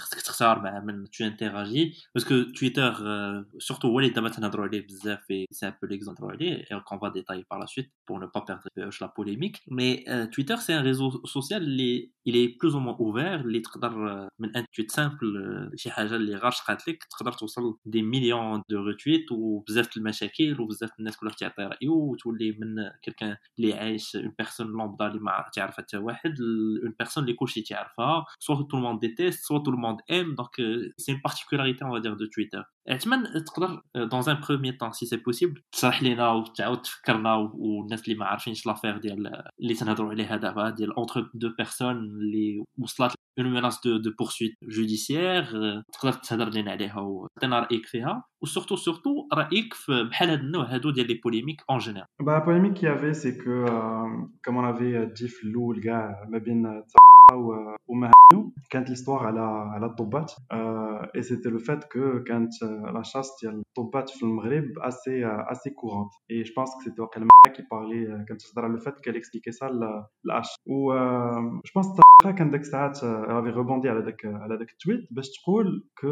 خصك تختار مع من تو انتراجي باسكو تويتر سورتو هو اللي دابا تنهضروا عليه بزاف في سي ان بو ليكزومبل عليه اي كون فا ديتاي بار لا سويت بور نو با بيردre لا بوليميك مي تويتر سي ان ريزو سوسيال اللي il est plus ou moins ouvert اللي تقدر من ان تويت سامبل شي حاجه اللي غير شقات لك تقدر توصل دي مليون دو ريتويت وبزاف المشاكل وبزاف الناس كلها تعطي رايه وتولي من كلكان اللي عايش اون بيرسون لومبدا اللي ما تعرف حتى واحد اون بيرسون اللي كلشي تعرفها سوا تو الموند ديتيست سوا تو الموند ام دونك سي اون بارتيكولاريتي اون دير دو تويتر اتمنى تقدر دون ان بروميير طون سي سي بوسيبل تشرح لينا وتعاود تفكرنا والناس اللي ما عارفينش لافير ديال اللي تنهضروا عليها دابا ديال اونتر دو بيرسون اللي وصلت اون ميناس دو دو بورسويت جوديسيير تقدر تهضر لنا عليها وتعطينا رايك فيها وسورتو سورتو رايك في بحال هاد النوع هادو ديال لي بوليميك اون جينيرال با بوليميك كي افي سي كو كوم اون افي دي في الاول كاع ما بين ومهنو كانت ليستوار على على الطبات اي سيتي لو فات كو كانت لا شاس ديال الطبات في المغرب اسي اسي كورونت اي جو بونس كو سيتي واقيلا كي بارلي كانت تهضر على لو فات كال اكسبليكي سا لاش و جو بونس كان داك الساعات رافي غوبوندي على داك على داك التويت باش تقول كو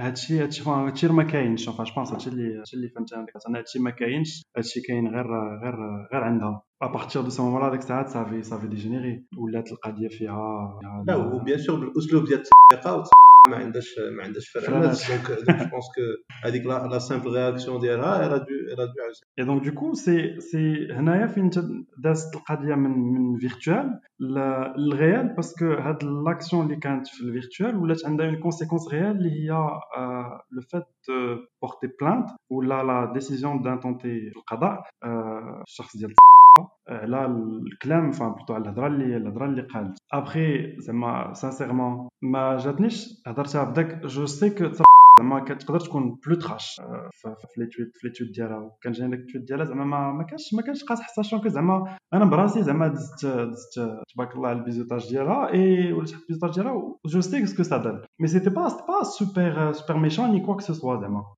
هادشي هادشي هادشي ما كاينش. جو بونس هادشي اللي هادشي اللي فهمت أنا أنا هادشي ما كاينش هادشي كاين غير غير غير عندها. ابارتيغ دو سو مومون ديك الساعات صافي صافي ديجينيري ولات القضية فيها لا وبيان سور بالاسلوب ديال التسويق ما عندهاش ما عندهاش فرق دونك جو بونس كو هذيك لا سامبل رياكسيون ديالها الا دو الا دو اي دونك دو كو سي سي هنايا فين دازت القضيه من من فيرتوال للغيال باسكو هاد لاكسيون اللي كانت في الفيرتوال ولات عندها اون كونسيكونس ريال اللي هي لو فات بورتي بلانت ولا لا ديسيزيون دانتونتي في القضاء الشخص ديال على الكلام فان بلوتو على الهضره اللي الهضره اللي قالت ابخي زعما سانسيرمون ما جاتنيش هضرتها بداك جو سي كو زعما كتقدر تكون بلو تراش في لي تويت في لي تويت ديالها كان جاني داك التويت ديالها زعما ما كانش ما كانش قاصح ساشون كو زعما أنا براسي زعما دزت دزت تبارك الله على البيزوتاج ديالها اي ولات حط البيزوتاج ديالها جو سي سكو سا دان مي سيتي با با سوبر سوبر ميشون ني كوا كو سوا زعما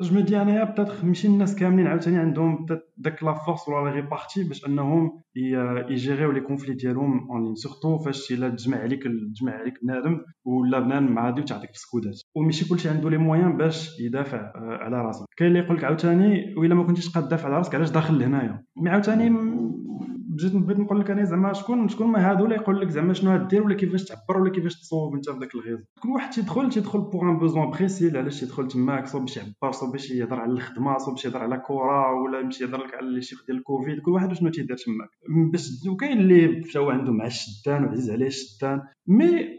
جو دي انايا بيتيتر ماشي الناس كاملين عاوتاني عندهم داك لا فورس ولا لا ريبارتي باش انهم يجيريو لي كونفلي ديالهم اون لين سورتو فاش الا تجمع عليك تجمع عليك بنادم ولا بنادم معادي وتعطيك في سكودات وماشي كلشي عنده لي مويان باش يدافع على راسه كاين اللي يقول لك عاوتاني وإلا ما كنتيش قاد تدافع على راسك علاش داخل لهنايا مي عاوتاني بجيت بغيت نقول لك أنا زعما شكون شكون ما هادو اللي يقول لك زعما شنو غدير ولا كيفاش تعبر ولا كيفاش تصوب أنت في ذاك الغيظ. كل واحد تيدخل تيدخل بوغ ان بوزوان بريسي علاش تيدخل تماك؟ صوب باش يعبر صوب باش يهضر على الخدمة صوب باش يهضر على كره ولا يمشي يهضر لك على شي ديال الكوفيد. كل واحد شنو تيدير تماك. باش وكاين اللي مشاو عنده مع الشدان وعزيز عليه الشدان. مي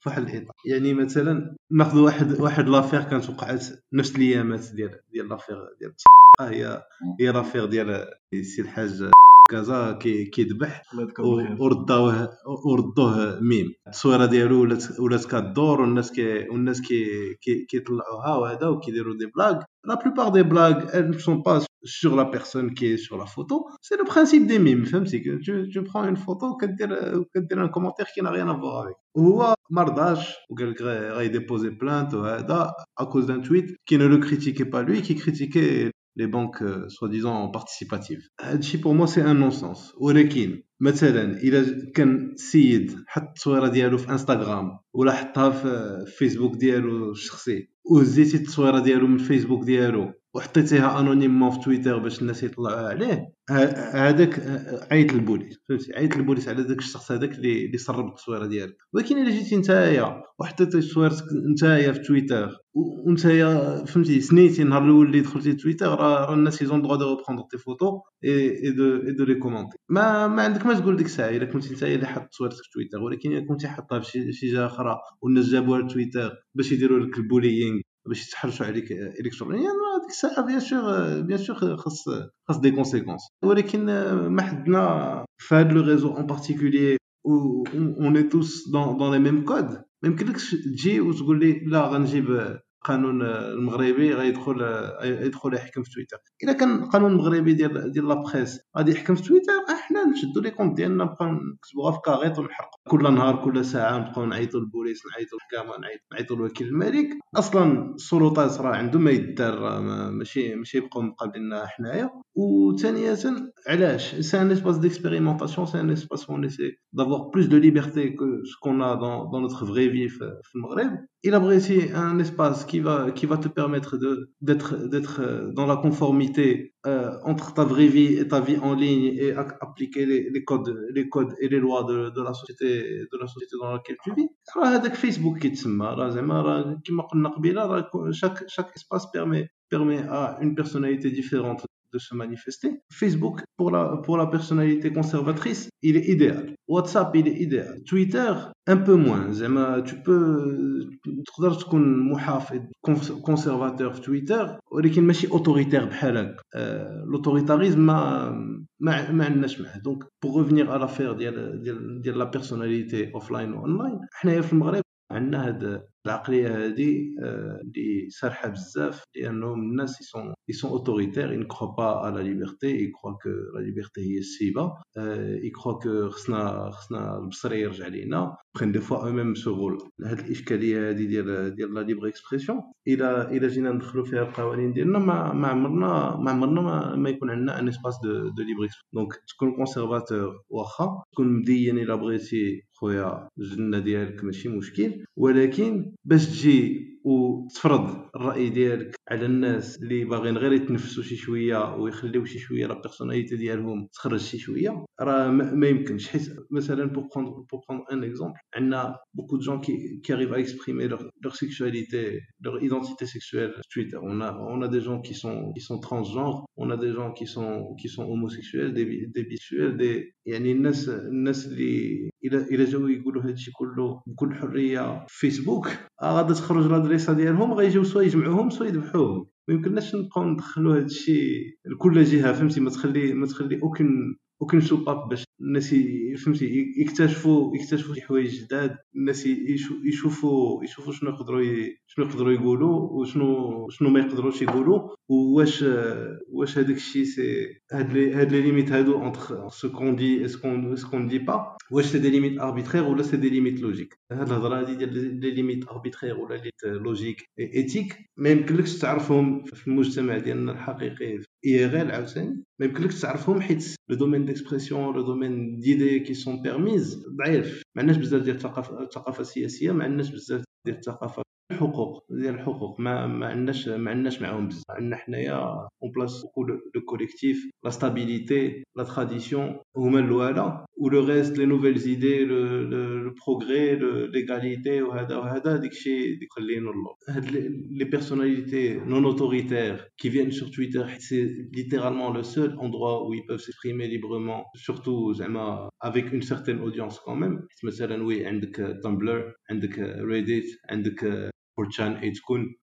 في واحد الاطار يعني مثلا نأخذ واحد واحد لافير كانت وقعت نفس الايامات ديال ديال لافير ديال هي هي لافير ديال سي الحاج كازا كيذبح وردوه وردوه ميم. التصويرة ديالو ولات ولات كدور والناس كي والناس كي كيطلعوها وهذا وكيديروا دي بلاغ. لا بلوبار دي بلاغ sont pas sur la personne qui est sur la photo c'est le principe des mimes فهمتي tu, tu prends une photo كدير كدير ان كومونتير qui n'a rien à voir avec وهو ما رضاش وقال لك غيديبوزي بلانت وهذا à cause d'un tweet qui ne le critiquait pas lui qui critiquait les banques euh, soi-disant participatives هادشي pour moi c'est un non-sens ولكن مثلا الا كان سيد حط التصويره ديالو في انستغرام ولا حطها في فيسبوك ديالو الشخصي وهزيتي التصويره ديالو من الفيسبوك ديالو وحطيتيها انونيمون في تويتر باش الناس يطلعوا عليه. هذاك عيط للبوليس. فهمتي؟ عيط للبوليس على داك الشخص هذاك اللي اللي سرب التصويرة ديالك. ولكن إلا جيتي نتايا وحطيتي تصويرتك نتايا في تويتر ونتايا فهمتي؟ سنيتي النهار الأول اللي دخلتي تويتر راه الناس يزون دغوا دو ريبروندر تي فوتو اي دو لي كومونتي ما ما عندك ما تقول ديك الساعة إلا كنتي نتايا اللي حط تصويرتك في تويتر. ولكن إلا كنتي حطها في شي جهة أخرى والناس جابوها لتويتر باش يديروا لك البولينغ باش يتحرشوا عليك الكترونيا ça, bien sûr, euh, bien sûr, euh, ça des conséquences. Mais le réseau en particulier, où on est tous dans, dans les mêmes codes, même que tu dis, là, القانون المغربي غيدخل يدخل يحكم في تويتر. الا كان القانون المغربي ديال ديال لا بريس غادي يحكم في تويتر أحنا نشدوا لي كونت ديالنا نبقاو نكتبوها في كاغيط ونحرقوا كل نهار كل ساعة نبقاو نعيطوا للبوليس نعيطوا للحكامه نعيطوا لوكيل الملك. أصلا السلطات راه عندهم ما يدار ماشي ماشي يبقاو مقابليننا حنايا. وثانية علاش؟ سي ان اسباس ديكسبيريمونطاسيون سي ان اسباس d'avoir plus de liberté que ce qu'on a dans, dans notre vraie vie في المغرب. A بغيتي un espace qui va qui va te permettre de d'être d'être dans la conformité euh, entre ta vraie vie et ta vie en ligne et appliquer les, les codes les codes et les lois de, de la société de la société dans laquelle tu vis راه هذاك فيسبوك كيتسمى راه زعما راه كما قلنا قبيله راه chaque chaque espace permet permet à une personnalité différente de se manifester. Facebook, pour la, pour la personnalité conservatrice, il est idéal. WhatsApp, il est idéal. Twitter, un peu moins. Tu peux تقدر تكون محافظ conservateur في تويتر ولكن ماشي autoritaire بحالك l'autoritarisme ما ما ما عندناش معاه دونك pour revenir à l'affaire ديال ديال ديال la personnalité offline و online حنايا في المغرب عندنا هاد العقليه هذه اللي سارحه بزاف لأنهم الناس يسون يسون اوتوريتير croient pas à la liberté ils croient que la liberté هي السيبه ils croient que خصنا خصنا البصر يرجع لينا. Prennent des fois eux-mêmes ce rôle هاد الإشكالية هذه ديال ديال لا ليبر اكسبريسيون إلى إلى جينا ندخلوا فيها القوانين ديالنا ما عمرنا ما عمرنا ما, ما يكون عندنا ان اسباس دو دو ليبر دونك تكون كونسيرفاتور واخا. تكون مدين إلى بغيتي خويا الجنة ديالك ماشي مشكل. ولكن باش تجي وتفرض الراي ديالك على الناس اللي باغيين غير يتنفسوا شي شويه ويخليو شي شويه لا بيرسوناليتي ديالهم تخرج شي شويه راه ما يمكنش حيت مثلا بور بروندر بور بروندر ان اكزومبل عندنا بوكو دو جون كي كي arrivent à exprimer leur leur sexualité leur identité sexuelle sur Twitter on a on a des gens qui sont qui sont transgenres on a des gens qui sont qui sont homosexuels des des bisexuels des يعني الناس الناس اللي الى الى جاو يقولوا هادشي كله بكل حريه في فيسبوك غادا تخرج الادريسه ديالهم غيجيو سوا يجمعوهم سوا يذبحوهم. ما يمكنناش نبقاو ندخلوا هادشي لكل جهة فهمتي؟ ما تخلي ما تخلي اوكن اوكن سوباب باش الناس فهمتي يكتشفوا يكتشفوا شي حوايج جداد الناس يشوفوا يشوفوا شنو يقدروا شنو يقدروا يقولوا وشنو شنو ما يقدروش يقولوا واش واش هذاك الشيء سي هاد لي هاد لي ليميت هادو اونتر سو كون دي اس كون اس كون دي با واش سي دي ليميت اربيترير ولا سي دي ليميت لوجيك هاد الهضرة هادي ديال لي ليميت اربيترير ولا ليت لوجيك ايتيك ما يمكنلكش تعرفهم في المجتمع ديالنا الحقيقي اي غير عاوتاني ما يمكنلكش تعرفهم حيت لو دومين ديكسبرسيون لو دومين ديدي كي سون بيرميز ضعيف ما عندناش بزاف ديال الثقافه الثقافه السياسيه ما عندناش بزاف ديال الثقافه الحقوق ديال الحقوق ما ما عندناش ما عندناش معاهم بزاف عندنا حنايا اون بلاس لو كوليكتيف لا ستابيليتي لا تراديسيون هما الوالا و لو ريست لي نوفيل زيدي لو بروغري ليغاليتي وهذا وهذا داكشي خلينا الله هاد لي بيرسوناليتي نون اوتوريتير كي فيان سور تويتر سي ليترالمون لو سول اندروا où ils peuvent s'exprimer librement surtout زعما avec une certaine audience quand même مثلا وي عندك تامبلر عندك ريديت عندك فورتشان اي تكون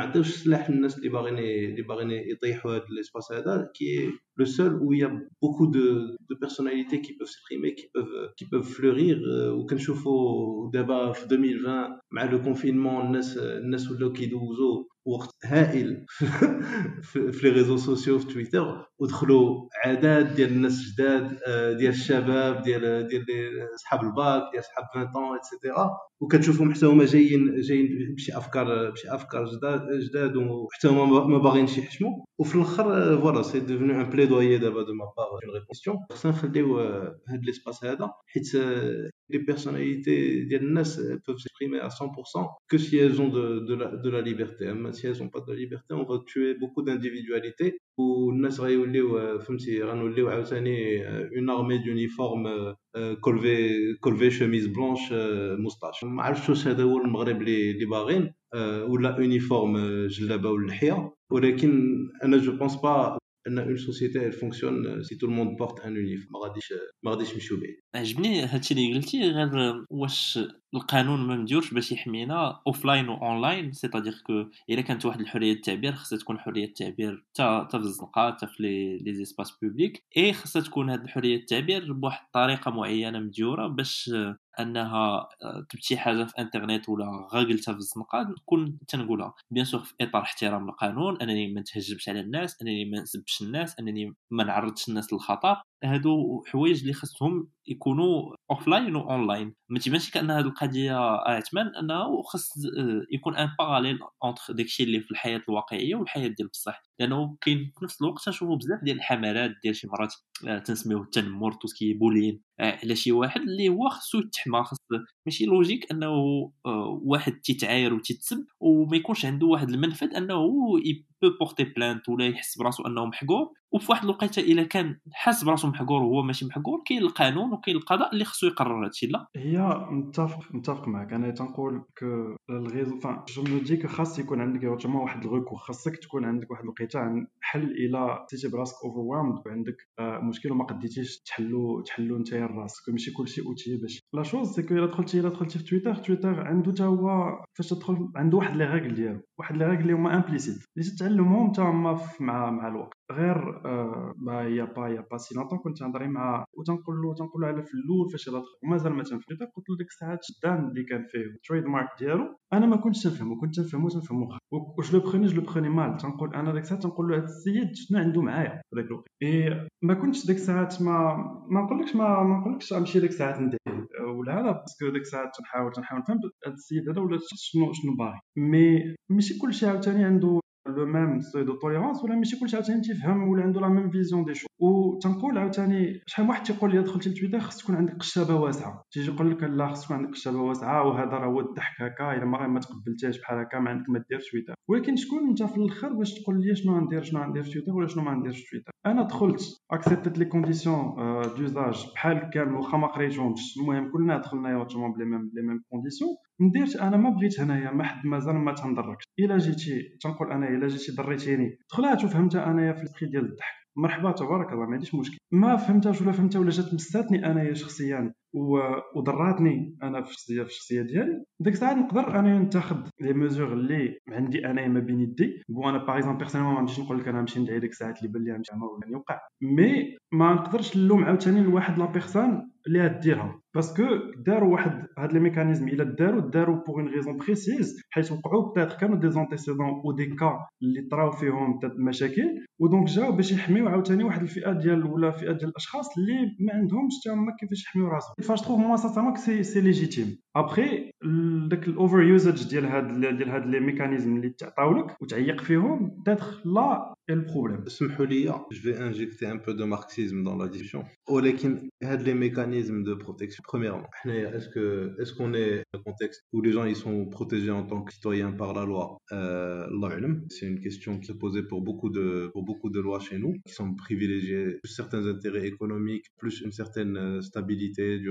نعطيوش السلاح للناس اللي باغيين اللي باغيين يطيحوا هذا l'espace هذا كي le seul où il y a beaucoup de, de personnalités qui peuvent s'exprimer, qui peuvent, qui peuvent fleurir. وكنشوفوا دابا في 2020 مع لو كونفينمون الناس الناس ولاو كيدوزوا وقت هائل في لي ريزو سوسيو في تويتر ودخلوا عدد ديال الناس جداد ديال الشباب ديال ديال صحاب الباك ديال صحاب 20 طون ايتترا وكتشوفهم حتى هما جايين جايين بشي أفكار بشي أفكار جداد جداد وحتى هما ما باغينش يحشموا وفي الأخر فوالا سي ديفنو ان بليدويي دابا دو ما بار اون ريبونسيون خصنا نخليو هاد ليسباس هذا حيت les personnalités ديال الناس peuvent s'exprimer à 100% que si elles ont de, de, la, de la liberté اما si elles ont pas de la liberté on va tuer beaucoup d'individualité والناس غيوليو فهمتي غنوليو عاوتاني اون ارمي دونيفورم كولفي كولفي شوميز بلونش موستاش ما عرفتش واش هذا هو المغرب اللي باغين ولا يونيفورم جلابه واللحيه ولكن انا جو بونس با أن اون سوسيتي si tout le monde porte un uniforme ما غاديش ما غاديش نمشيو بعيد عجبني هادشي اللي قلتي غير واش القانون ما مديورش باش يحمينا اوفلاين و اونلاين سيتادير كو إلا كانت واحد الحرية التعبير خصها تكون حرية التعبير حتى في الزنقه حتى في لي زيسباس بوبليك إي خصها تكون هاد الحرية التعبير بواحد الطريقة معينة مديورة باش أنها تبتي حاجة في إنترنت ولا غا قلتها في الزنقة نكون تنقولها. بيان سور في إطار احترام القانون أنني ما نتهجمش على الناس أنني ما نسبش الناس أنني ما نعرضش الناس للخطر. هادو حوايج اللي خصهم يكونوا اوفلاين واونلاين ما تيبانش كأن هذه القضية عثمان أنه خص يكون ان باراليل اونتر داكشي اللي في الحياة الواقعية والحياة ديال بصح. لأنه كاين في نفس الوقت تنشوفوا بزاف ديال الحملات ديال شي مرات تنسميوه التنمر تو سكي بولين على شي واحد اللي هو خصو يتحمى. خص ماشي لوجيك أنه واحد تيتعاير وتيتسب وما يكونش عنده واحد المنفذ أنه بو بورتي بلانت ولا يحس براسو أنه محقور. وفي واحد الوقيتة إلا كان حاس براسو محقور وهو ماشي محقور كاين القانون وكاين القضاء اللي خصو يقرر هادشي لا. هي متفق متفق معك. أنا تنقول كو الغيزو فان جو مو دي خاص يكون عندك اوتوما واحد الغوكو خاصك تكون عندك واحد الوقيتة عن حل إلى حسيتي براسك اوفر وعندك مشكل وما قديتيش تحلو تحلو أنت راسك. ماشي كلشي أوتي باش. لا شوز سي كو إلا دخلتي إلا دخلتي في تويتر تويتر عنده حتى هو فاش تدخل عنده واحد لي ريغل ديالو. واحد لي ريغل اللي هما امبليسيت اللي تتعلمهم انت مع مع الوقت. غير ما يا با يا با سي لونطون كنت نهضري مع وتنقول له تنقول له على في الأول فاش دخل ومازال ما تنفهم قلت له ديك الساعات شدان اللي كان فيه التريد مارك ديالو أنا ما كنتش تنفهمو كنت تنفهمو تنفهمو واش لو بروني جو لو بروني مال تنقول أنا ديك الساعات تنقول له هذا السيد شنو عنده معايا في ذاك الوقت. إي ما كنتش ديك الساعات ما ما نقولكش ما ما نقولكش غنمشي ديك الساعات ندير. ولا هذا باسكو ديك الساعات تنحاول تنحاول نفهم هذا السيد هذا ولا شنو شنو باغي. مي ماشي كلشي عاوتاني عنده لو ميم سوي دو توليرونس ولا ماشي كلشي عاوتاني تيفهم ولا عنده لا ميم فيزيون دي شو وتنقول عاوتاني شحال واحد تيقول لي دخلتي لتويتر خص تكون عندك قشابه واسعة. تيجي يقول لك لا خص تكون عندك قشابه واسعة وهذا راه هو الضحك هكا إلا ما ما تقبلتيش بحال هكا ما عندك ما ديرش تويتر ولكن شكون أنت في الآخر باش تقول لي شنو غندير شنو غندير في تويتر ولا شنو ما نديرش في تويتر أنا دخلت اكسبتت لي كونديسيون دوزاج بحال كامل واخا ما قريتهمش. المهم كلنا دخلنا يوتما بلي ميم بلي ميم كونديسيون نديرت أنا ما بغيت هنايا ما حد مازال ما تنضركش إلا جيتي تنقول أنا إلا جيتي ضريتيني دخلات وفهمتها أنايا في السبري ديال الضحك. مرحبا تبارك الله ما عنديش مشكل. ما فهمتهاش ولا فهمتها ولا جات مستاتني أنايا شخصيا. وضراتني أنا في الشخصيه في الشخصية ديالي. ديك الساعة نقدر أنايا نتاخذ لي ميزور اللي عندي أنايا ما بين يدي. بو أنا باغ اكزومبل بيرسونيلمون ما غاديش نقول لك أنا نمشي ندعي ديك الساعات اللي بان لي غنمشي ولا يوقع مي ما نقدرش نلوم عاوتاني لواحد لا بيرسون اللي غديرها باسكو داروا واحد هاد لي ميكانيزم إلا داروا داروا بوغ اون ريزون بريسيز حيت وقعوا بتاتر كانوا دي زونتيسيدون أو دي كا اللي طراو فيهم مشاكل. ودونك جاو باش يحميو عاوتاني واحد الفئة ديال ولا فئة ديال الأشخاص اللي ما عندهمش حتى هما كيفاش يحميو راسهم. فاش تروف موا سانسيرمون سي سي ليجيتيم ابخي داك الاوفر يوزاج ديال هاد ديال هاد لي ميكانيزم اللي تعطاو لك وتعيق فيهم بتاتر لا البروبليم اسمحوا لي جو في انجيكتي ان بو دو ماركسيزم دون لا ديسكسيون ولكن هاد لي ميكانيزم دو بروتيكسيون premièrement est-ce que est-ce qu'on est dans un contexte où les gens ils sont protégés en tant que citoyens par la loi euh, c'est une question qui est posée pour beaucoup de pour beaucoup de lois chez nous qui sont privilégiés certains intérêts économiques plus une certaine stabilité du,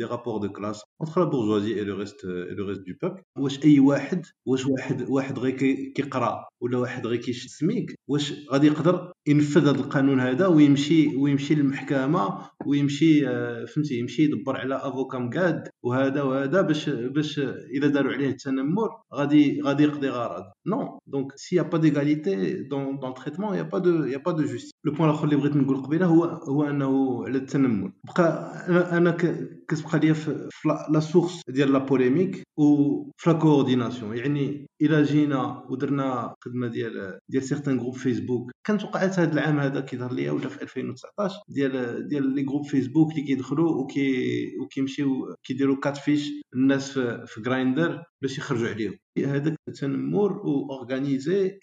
des rapports de classe entre la bourgeoisie et le reste le reste du peuple. واش أي واحد واش واحد واحد غير كيقرأ ولا واحد غير كيشد سميك واش غادي يقدر ينفذ هذا القانون هذا ويمشي ويمشي للمحكمة ويمشي فهمتي يمشي يدبر على افوكا مقاد وهذا وهذا باش باش إذا داروا عليه التنمر غادي غادي يقضي غرض. نو دونك سي يا با ديغاليتي دون دون تريتمون يا با دو يا با دو جوستيس لو بوين الآخر اللي بغيت نقول قبيلة هو هو أنه على التنمر. بقى أنا, أنا كتبقى ليا في لا سورس ديال لا بوليميك وفي لا كورديناسيون يعني إلى جينا ودرنا خدمة ديال ديال سيغتان جروب فيسبوك كانت وقعت هذا العام هذا كيظهر ليا ولا في 2019 ديال ديال لي جروب فيسبوك اللي كيدخلوا وكي وكيمشيو كيديروا كات فيش الناس في, في جرايندر باش يخرجوا عليهم. هذاك التنمر أو اورغانيزي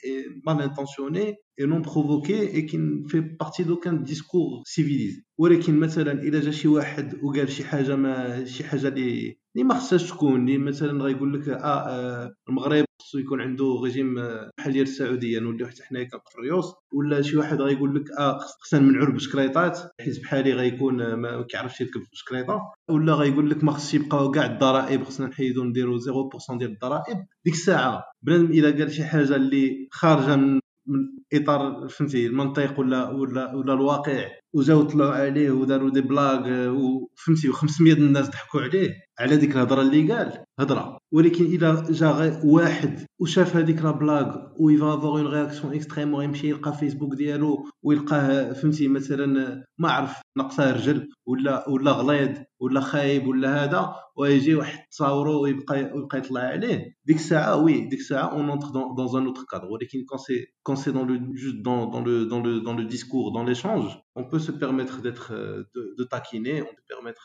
مال انتونسيوني اي نون بروفوكي اي كي في بارتي دوكان ديسكور سيفيليزي ولكن مثلا الا جا شي واحد وقال شي حاجة ما شي حاجة اللي اللي ما خصهاش تكون اللي مثلا غايقول لك آه المغرب خصو يكون عنده ريجيم بحال ديال السعودية نوليو حتى حنايا كنقريوس ولا شي واحد غايقول لك آه خصنا نمنعوا البشكليطات حيت بحالي غيكون ما كيعرفش يركب البشكليطه ولا غايقول لك ما خصش يبقاو كاع الضرائب خصنا نحيدو نديرو 0% ديال الضرائب ديك الساعة. بنادم إذا قال شي حاجة اللي خارجة من من إطار فهمتي المنطق ولا ولا ولا الواقع وجاو طلعوا عليه وداروا دي بلاغ وفهمتي و500 الناس ضحكوا عليه على ديك الهضره اللي قال هضره ولكن اذا جا واحد وشاف هذيك لا بلاغ ويفا افوغ اون رياكسيون اكستريم ويمشي يلقى فيسبوك ديالو ويلقاه فهمتي مثلا ما عرف نقصه رجل ولا ولا غليظ ولا خايب ولا هذا ويجي واحد تصاورو ويبقى ويبقى يطلع عليه ديك الساعه وي ديك الساعه اون اونتر دون ان اوتر كادر ولكن كون سي كون سي دون لو juste dans, dans le dans le dans le discours dans l'échange on peut se permettre d'être de, de taquiner on peut permettre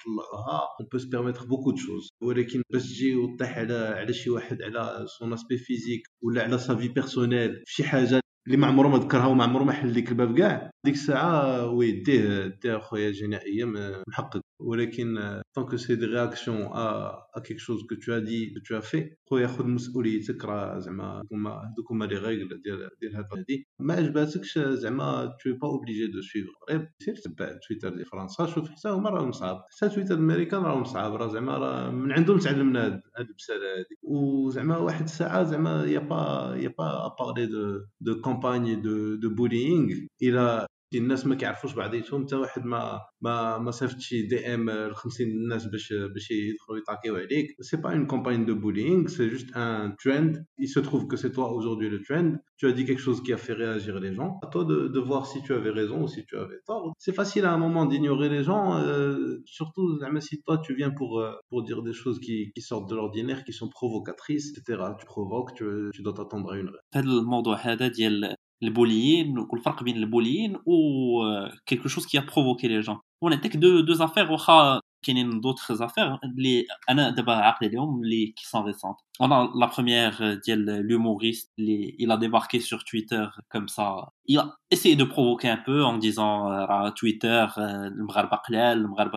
on peut se permettre beaucoup de Choses ولكن باش تجي وطيح على على شي واحد على سون اسبي فيزيك ولا على سافي بيرسونيل في شي حاجة اللي ما عمره ما ذكرها وما عمره ما حل ديك الباب كاع. ديك الساعة وي ديه ديه خويا جنائيه محقق ولكن طونك سي دي رياكسيون ا كيك شوز كو تو دي كو تو في خويا خذ مسؤوليتك. راه زعما هما هذوك هما لي ريغل ديال ديال هاد هادي ما عجباتكش زعما تو با اوبليجي دو سويفر غير سير تبع تويتر ديال فرنسا شوف حتى هما راهم صعاب. حتى تويتر الأمريكان راهم صعاب. راه زعما راه من عندهم تعلمنا هاد البسالة هادي. وزعما واحد الساعة زعما يا با يا با بارلي دو دو كومباني دو دو بولينغ إلى الناس ما كيعرفوش بعضياتهم حتى واحد ما ما ما صيفطش دي ام ل 50 الناس باش باش يدخلوا يطاكيو عليك سي با اون كومباني دو بولينغ سي جوست ان ترند il se trouve que c'est toi aujourd'hui le trend tu as dit quelque chose qui a fait réagir les gens à toi de, de voir si tu avais raison ou si tu avais tort c'est facile à un moment d'ignorer les gens euh, surtout si toi tu viens pour pour dire des choses qui, qui sortent de l'ordinaire qui sont provocatrices etc tu provoques tu, tu dois t'attendre à une هذا الموضوع هذا ديال البوليين والفرق بين البوليين و quelque chose qui a provoqué les gens ونعطيك دو دو زافير واخا كاينين دوطخ زافير اللي انا دابا عاقل عليهم اللي كي سون ريسونت on a la première ديال l'humoriste اللي il a débarqué sur Twitter comme ça il a essayé de provoquer un peu en disant راه تويتر المغاربه قلال المغاربه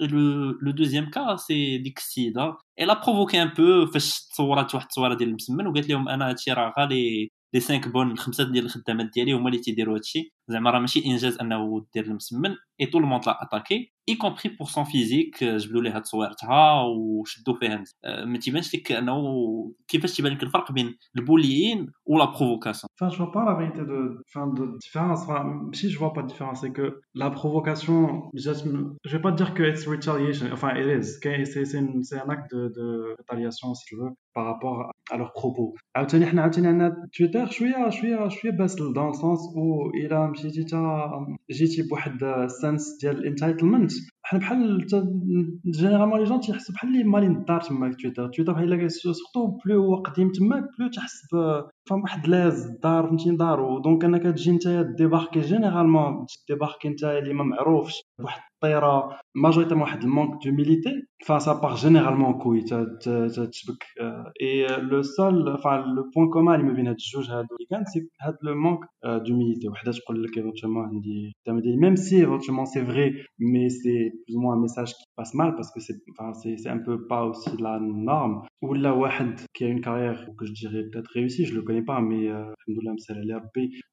لو لو دوزيام كا سي ديك السيده الا بروفوكي ان بو فاش تصورات واحد التصويره ديال المسمن وقالت لهم أنا هادشي راه غالي لي 5 بون الخمسه ديال الخدامات ديالي هما اللي تيديروا هادشي. زعما راه ماشي إنجاز أنه دير المسمن et tout le monde l'a attaqué y compris pour son physique جبدوا ليه التصوير تاعها وشدوا فيها ما تيبانش لك انه كيفاش تيبان لك الفرق بين البوليين ولا بروفوكاسيون Enfin, je vois pas la vérité de, enfin, de différence. Enfin, si je vois pas de différence, c'est que la provocation, just, je vais pas dire que it's retaliation. Enfin, it is. Okay? C'est, c'est, une- c'est un acte de, de retaliation, si tu veux, par rapport à leurs propos. عاوتاني حنا عاوتاني عندنا تويتر شويه شويه شويه باسل dans le sens où الا مشيتي تا جيتي بواحد substance gel entitlement. حنا بحال جينيرالمون لي جون تيحسوا بحال اللي مالين الدار تماك تويتر تويتر بحال سورتو بلو هو قديم تماك بلو تحس فهم واحد لاز الدار فهمتي دارو دونك انك تجي نتايا ديباركي جينيرالمون ديباركي نتايا اللي ما معروفش بواحد الطيرة ماجوريتيمون واحد المونك دو ميليتي. Ça part généralement كوي ت- ت- ت- تشبك اي لو سول enfin لو بوين كومان اللي ما بين هاد الجوج هادو اللي كان سي هاد لو مونك دوميليتي وحده تقول لك ايفونتومون عندي ميم سي ايفونتومون سي فري مي سي plus ou moins un message qui passe mal parce que c'est enfin, un peu pas aussi la norme. Ou la Wahed qui a une carrière que je dirais peut-être réussie je le connais pas mais euh,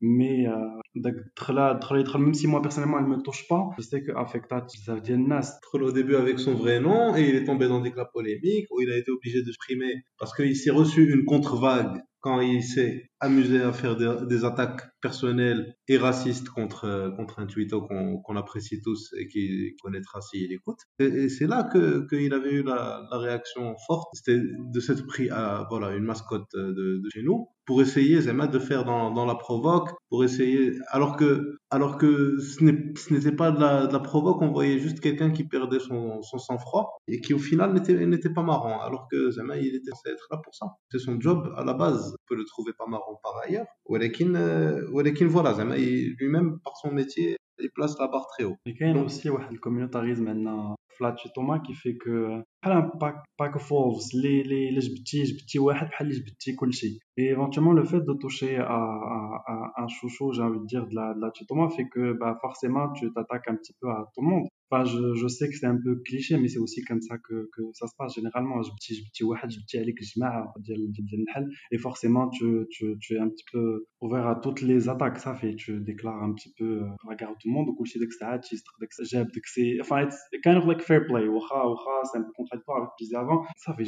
mais euh, même si moi personnellement elle me touche pas je sais que affectat ça nas au début avec son vrai nom et il est tombé dans des cas polémiques où il a été obligé de se primer parce qu'il s'est reçu une contre-vague quand il s'est amusé à faire des, attaques personnelles et racistes contre, contre un tweeto qu'on apprécie tous et qui connaîtra s'il écoute. Et, c'est là qu'il avait eu la, réaction forte, c'était de s'être pris à voilà une mascotte de, de chez nous pour essayer Zema de faire dans, dans, la provoque, pour essayer, alors que, alors que ce n'était pas de la, de la, provoque, on voyait juste quelqu'un qui perdait son, son sang-froid et qui au final n'était pas marrant, alors que Zema il était censé être là pour ça. C'est son job à la base, on peut le trouver pas marrant par ailleurs. Walekin, euh, voilà, Zema lui-même par son métier il place la barre très haut. Mais كاين Donc- aussi واحد الكوميونيتاريزم عندنا في لاتشي توما كي في كو بحال باك باك اوف وولفز اللي اللي اللي جبتي جبتي واحد بحال اللي جبتي كلشي et éventuellement le fait de toucher à, à, à un chouchou j'ai envie de dire de la, de la tutoma fait que bah, forcément tu t'attaques un petit peu à tout le monde je, sais que c'est un peu cliché, mais c'est aussi comme ça que, ça se passe généralement. Et forcément, tu, tu, tu, es un petit peu ouvert à toutes les attaques. Ça fait, tu déclares un petit peu euh, la garde tout le monde. Ou c'est Enfin, kind of like fair play. C'est un peu contradictoire avec ce que je disais avant. Ça fait,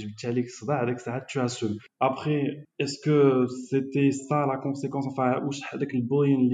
tu assumes. Après, est-ce que c'était ça la conséquence? Enfin, avec le bullying,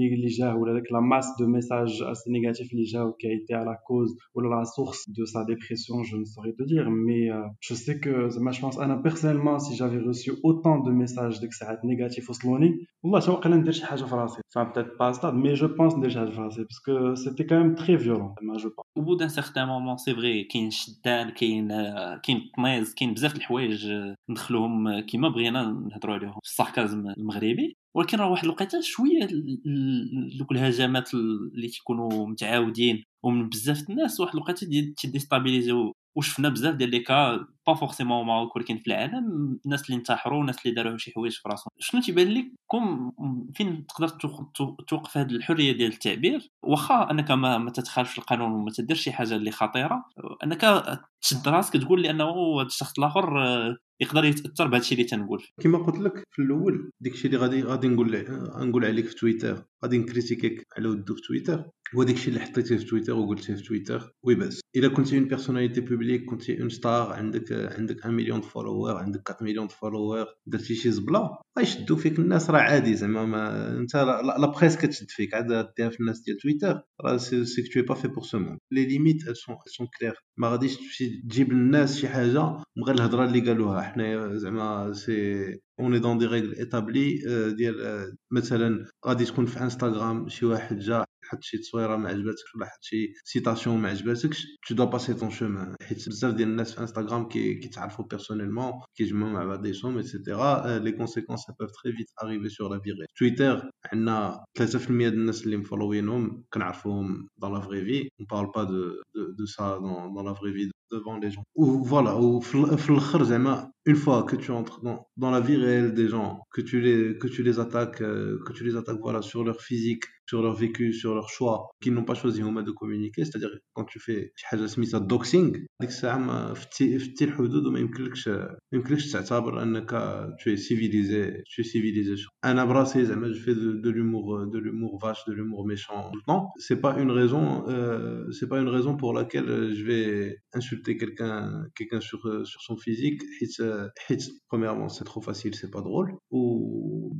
ou avec la masse de messages assez négatifs, les gens qui a été à la cause ou la source de sa dépression je ne saurais te dire mais euh, je sais que زعما je pense انا personnellement si j'avais reçu autant de messages ديك الساعات négatifs وصلوني والله تا واقيلا ندير شي حاجه في راسي enfin peut-être pas à ce stade mais je pense ندير شي حاجه في راسي parce que c'était quand même très violent زعما je pense au bout d'un certain moment سي فري كاين شدان كاين آه، كاين الطنيز كاين بزاف د الحوايج آه، ندخلوهم آه، كيما بغينا نهضروا عليهم في الساركازم المغربي ولكن راه واحد الوقيته شويه ال- ال- دوك الهجمات اللي تيكونوا متعاودين ومن بزاف الناس واحد الوقيته دي- تيديستابيليزيو. وشفنا بزاف ديال لي كا با فورسيمون ماروك ولكن في العالم الناس اللي انتحروا الناس اللي داروا شي حوايج في راسهم شنو تيبان لك كم فين تقدر توق- تو- توقف هذه الحريه ديال التعبير واخا انك ما, ما تتخالفش القانون وما تدير شي حاجة اللي خطيره انك تشد راسك تقول لأنه هذا الشخص الآخر يقدر يتاثر بهذا الشيء اللي تنقول كما قلت لك في الأول داكشي اللي غادي غادي نقول نقول عليك في تويتر غادي نكريتيكيك على ودو في تويتر هو داكشي اللي حطيتيه في تويتر وقلتيه في تويتر وي بس الا كنتي اون بيرسوناليتي بوبليك كنتي اون ستار عندك عندك 1 مليون فولوور عندك 4 مليون فولوور درتي شي زبلة؟ غيشدوا فيك الناس راه عادي زعما ما انت لا بريس كتشد فيك عاد ديها في الناس ديال تويتر راه سي كو با في بور سو موند لي ليميت elles sont claires. ما غاديش تمشي تجيب للناس شي حاجة من غير الهضرة اللي قالوها. حنايا زعما سي اون دون دي ريغل ايتابلي ديال آه، مثلا غادي تكون في انستغرام شي واحد جا حط شي تصويره ما عجباتكش ولا حط شي سيتاسيون ما عجباتكش تو دو باسي طون شومان حيت بزاف ديال الناس في انستغرام كي كيتعرفوا بيرسونيلمون كيجمعوا مع بعضيهم ايتترا لي كونسيكونس peuvent très vite arriver sur la vie réelle تويتر عندنا 3% ديال الناس اللي مفولوينهم كنعرفوهم dans la vraie vie on parle pas de de, de ça dans, dans la vraie vie devant les gens ou voilà ou في في الاخر زعما une fois que tu entres dans, dans la vie réelle des gens que tu les que tu les attaques euh, que tu les attaques voilà sur leur physique sur leur vécu, sur leur choix, qu'ils n'ont pas choisi de communiquer. C'est-à-dire quand tu fais حاجه سميتها doxing ديك الساعه ما فتي فتي الحدود وما يمكنلكش ما يمكنلكش تعتبر انك tu es civilisé tu es civilisé انا براسي زعما je fais de, de l'humour de l'humour vache de l'humour méchant tout le temps c'est pas une raison euh, c'est pas une raison pour laquelle je vais insulter quelqu'un quelqu'un sur sur son physique حيت حيت premièrement c'est trop facile c'est pas drôle ou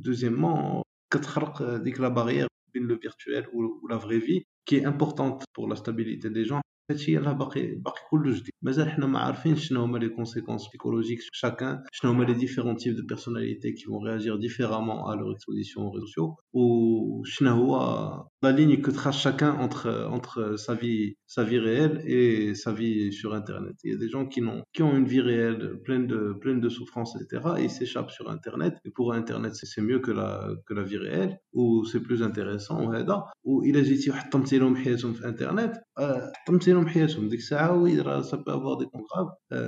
deuxièmement كتخرق ديك لا بارير le virtuel ou, la vraie vie, qui est importante pour la stabilité des gens. هادشي راه باقي باقي كله جديد مازال حنا ما عارفين شنو هما لي كونسيكونس psychologiques chacun شنو هما لي ديفيرون تيب دو بيرسوناليتي qui vont réagir différemment à leur exposition aux réseaux sociaux ou شنو هو la ligne que trace chacun entre entre sa vie sa vie réelle et sa vie sur internet il y a des gens qui n'ont qui ont une vie réelle pleine de pleine de souffrances etc et ils s'échappent sur internet et pour internet c'est mieux que la que la vie réelle ou c'est plus intéressant وهذا و الا جيتي وحطمتي لهم حياتهم في انترنت حطمتي لهم حياتهم. ديك الساعة وي راه سا بو افوار دي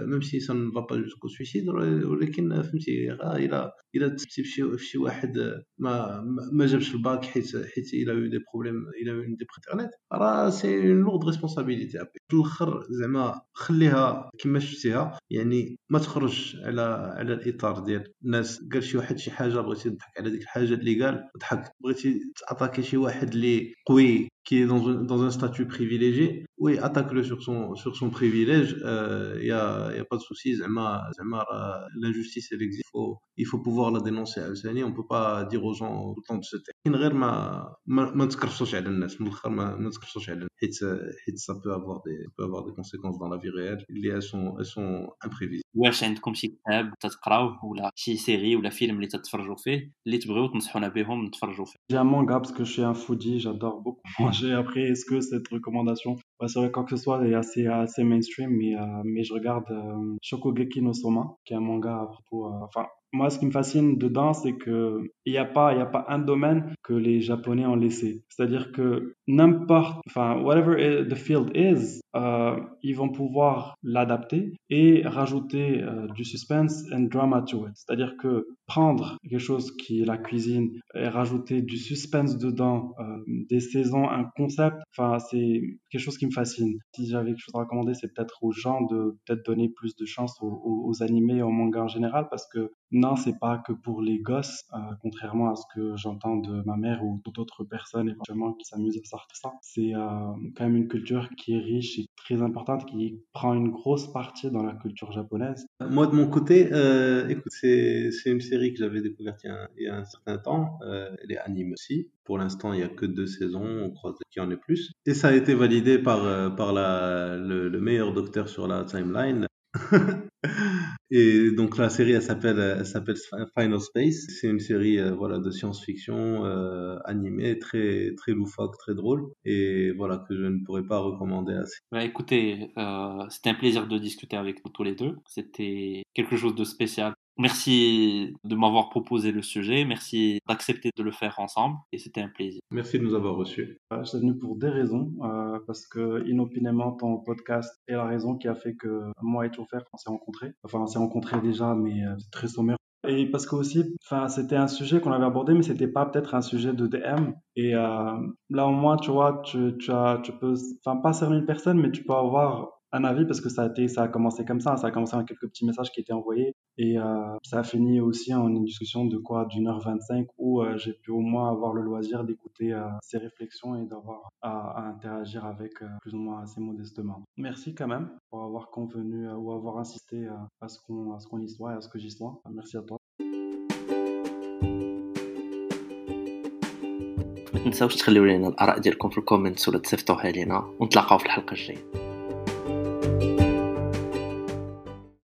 ميم سي سا نفا با جوسكو سويسيد ولكن فهمتي إلا إلا تسبتي في شي واحد ما ما جابش الباك حيت حيت إلى يو دي بروبليم إلى يو دي انترنت راه سي اون لورد ريسبونسابيلتي في الآخر زعما خليها كما شفتيها. يعني ما تخرج على على الإطار ديال الناس. قال شي واحد شي حاجة بغيتي تضحك على ديك الحاجة اللي قال ضحك بغيتي تاتاكي شي واحد اللي قوي. qui est dans un, dans un statut privilégié, oui, attaque-le sur son, sur son privilège, il euh, n'y a, y a pas de souci, l'injustice elle existe, il faut, il faut pouvoir la dénoncer à on ne peut pas dire aux gens tout le temps de se taire. غير ما ما, ما نتكرفصوش على الناس من الاخر ما, ما نتكرفصوش على حيت حيت ça peut avoir des peut avoir des conséquences dans la vie réelle اللي elles sont elles sont imprévisibles واش عندكم شي كتاب تتقراوه ولا شي سيري ولا فيلم اللي تتفرجوا فيه اللي تبغيو تنصحونا بهم نتفرجوا فيه J'ai un manga parce que je suis un manger. Après, est-ce que cette recommandation, bah, c'est vrai quoi que ce soit, est assez, assez mainstream, mais, euh, mais je regarde euh, Shokugeki no Soma, qui est un manga à propos, euh, enfin, moi, ce qui me fascine dedans, c'est que il n'y a pas, il a pas un domaine que les Japonais ont laissé. C'est-à-dire que n'importe, enfin, whatever the field is, euh, ils vont pouvoir l'adapter et rajouter euh, du suspense and drama to it. C'est-à-dire que prendre quelque chose qui est la cuisine et rajouter du suspense dedans, euh, des saisons, un concept, enfin, c'est quelque chose qui me fascine. Si j'avais quelque chose à recommander, c'est peut-être aux gens de peut-être donner plus de chance aux, aux animés et aux mangas en général parce que non, c'est pas que pour les gosses, euh, contrairement à ce que j'entends de ma mère ou d'autres personnes éventuellement qui s'amusent à sortir ça. C'est euh, quand même une culture qui est riche et très importante, qui prend une grosse partie dans la culture japonaise. Moi, de mon côté, euh, écoute, c'est une série que j'avais découverte il, y a un certain temps. elle est anime aussi. Pour l'instant, il n'y a que deux saisons. On croise qu'il en ait plus. Et ça a été validé par, par le meilleur docteur sur la timeline. Et donc la série, elle s'appelle, elle s'appelle Final Space. C'est une série, euh, voilà, de science-fiction euh, animée, très, très loufoque, très drôle, et voilà que je ne pourrais pas recommander assez. Bah, écoutez, euh, c'était un plaisir de discuter avec vous tous les deux. C'était quelque chose de spécial. Merci de m'avoir proposé le sujet, merci d'accepter de le faire ensemble et c'était un plaisir. Merci de nous avoir reçus. Euh, je suis venu pour des raisons, euh, parce que inopinément ton podcast est la raison qui a fait que moi et Tchofer on s'est rencontrés. Enfin on s'est rencontrés déjà mais euh, très sommaire. Et parce que aussi, enfin, c'était un sujet qu'on avait abordé, mais c'était pas peut-être un sujet de DM. Et euh, là, au moins, tu vois, tu, tu peux, enfin, pas servir une personne, mais tu peux avoir un avis parce que ça a été, ça a commencé comme ça. Ça a commencé avec quelques petits messages qui étaient envoyés et euh, ça a fini aussi en une discussion de quoi d'une heure 25 où euh, j'ai pu au moins avoir le loisir d'écouter euh, ses réflexions et d'avoir à, à, interagir avec euh, plus ou moins assez modestement. Merci quand même pour avoir convenu euh, ou avoir insisté euh, à ce qu'on à ce qu'on y soit et à ce que j'y sois. Merci à toi. ما تنساوش تخليو لنا الاراء ديالكم في الكومنتس ولا تصيفطوها لينا ونتلاقاو في الحلقه الجايه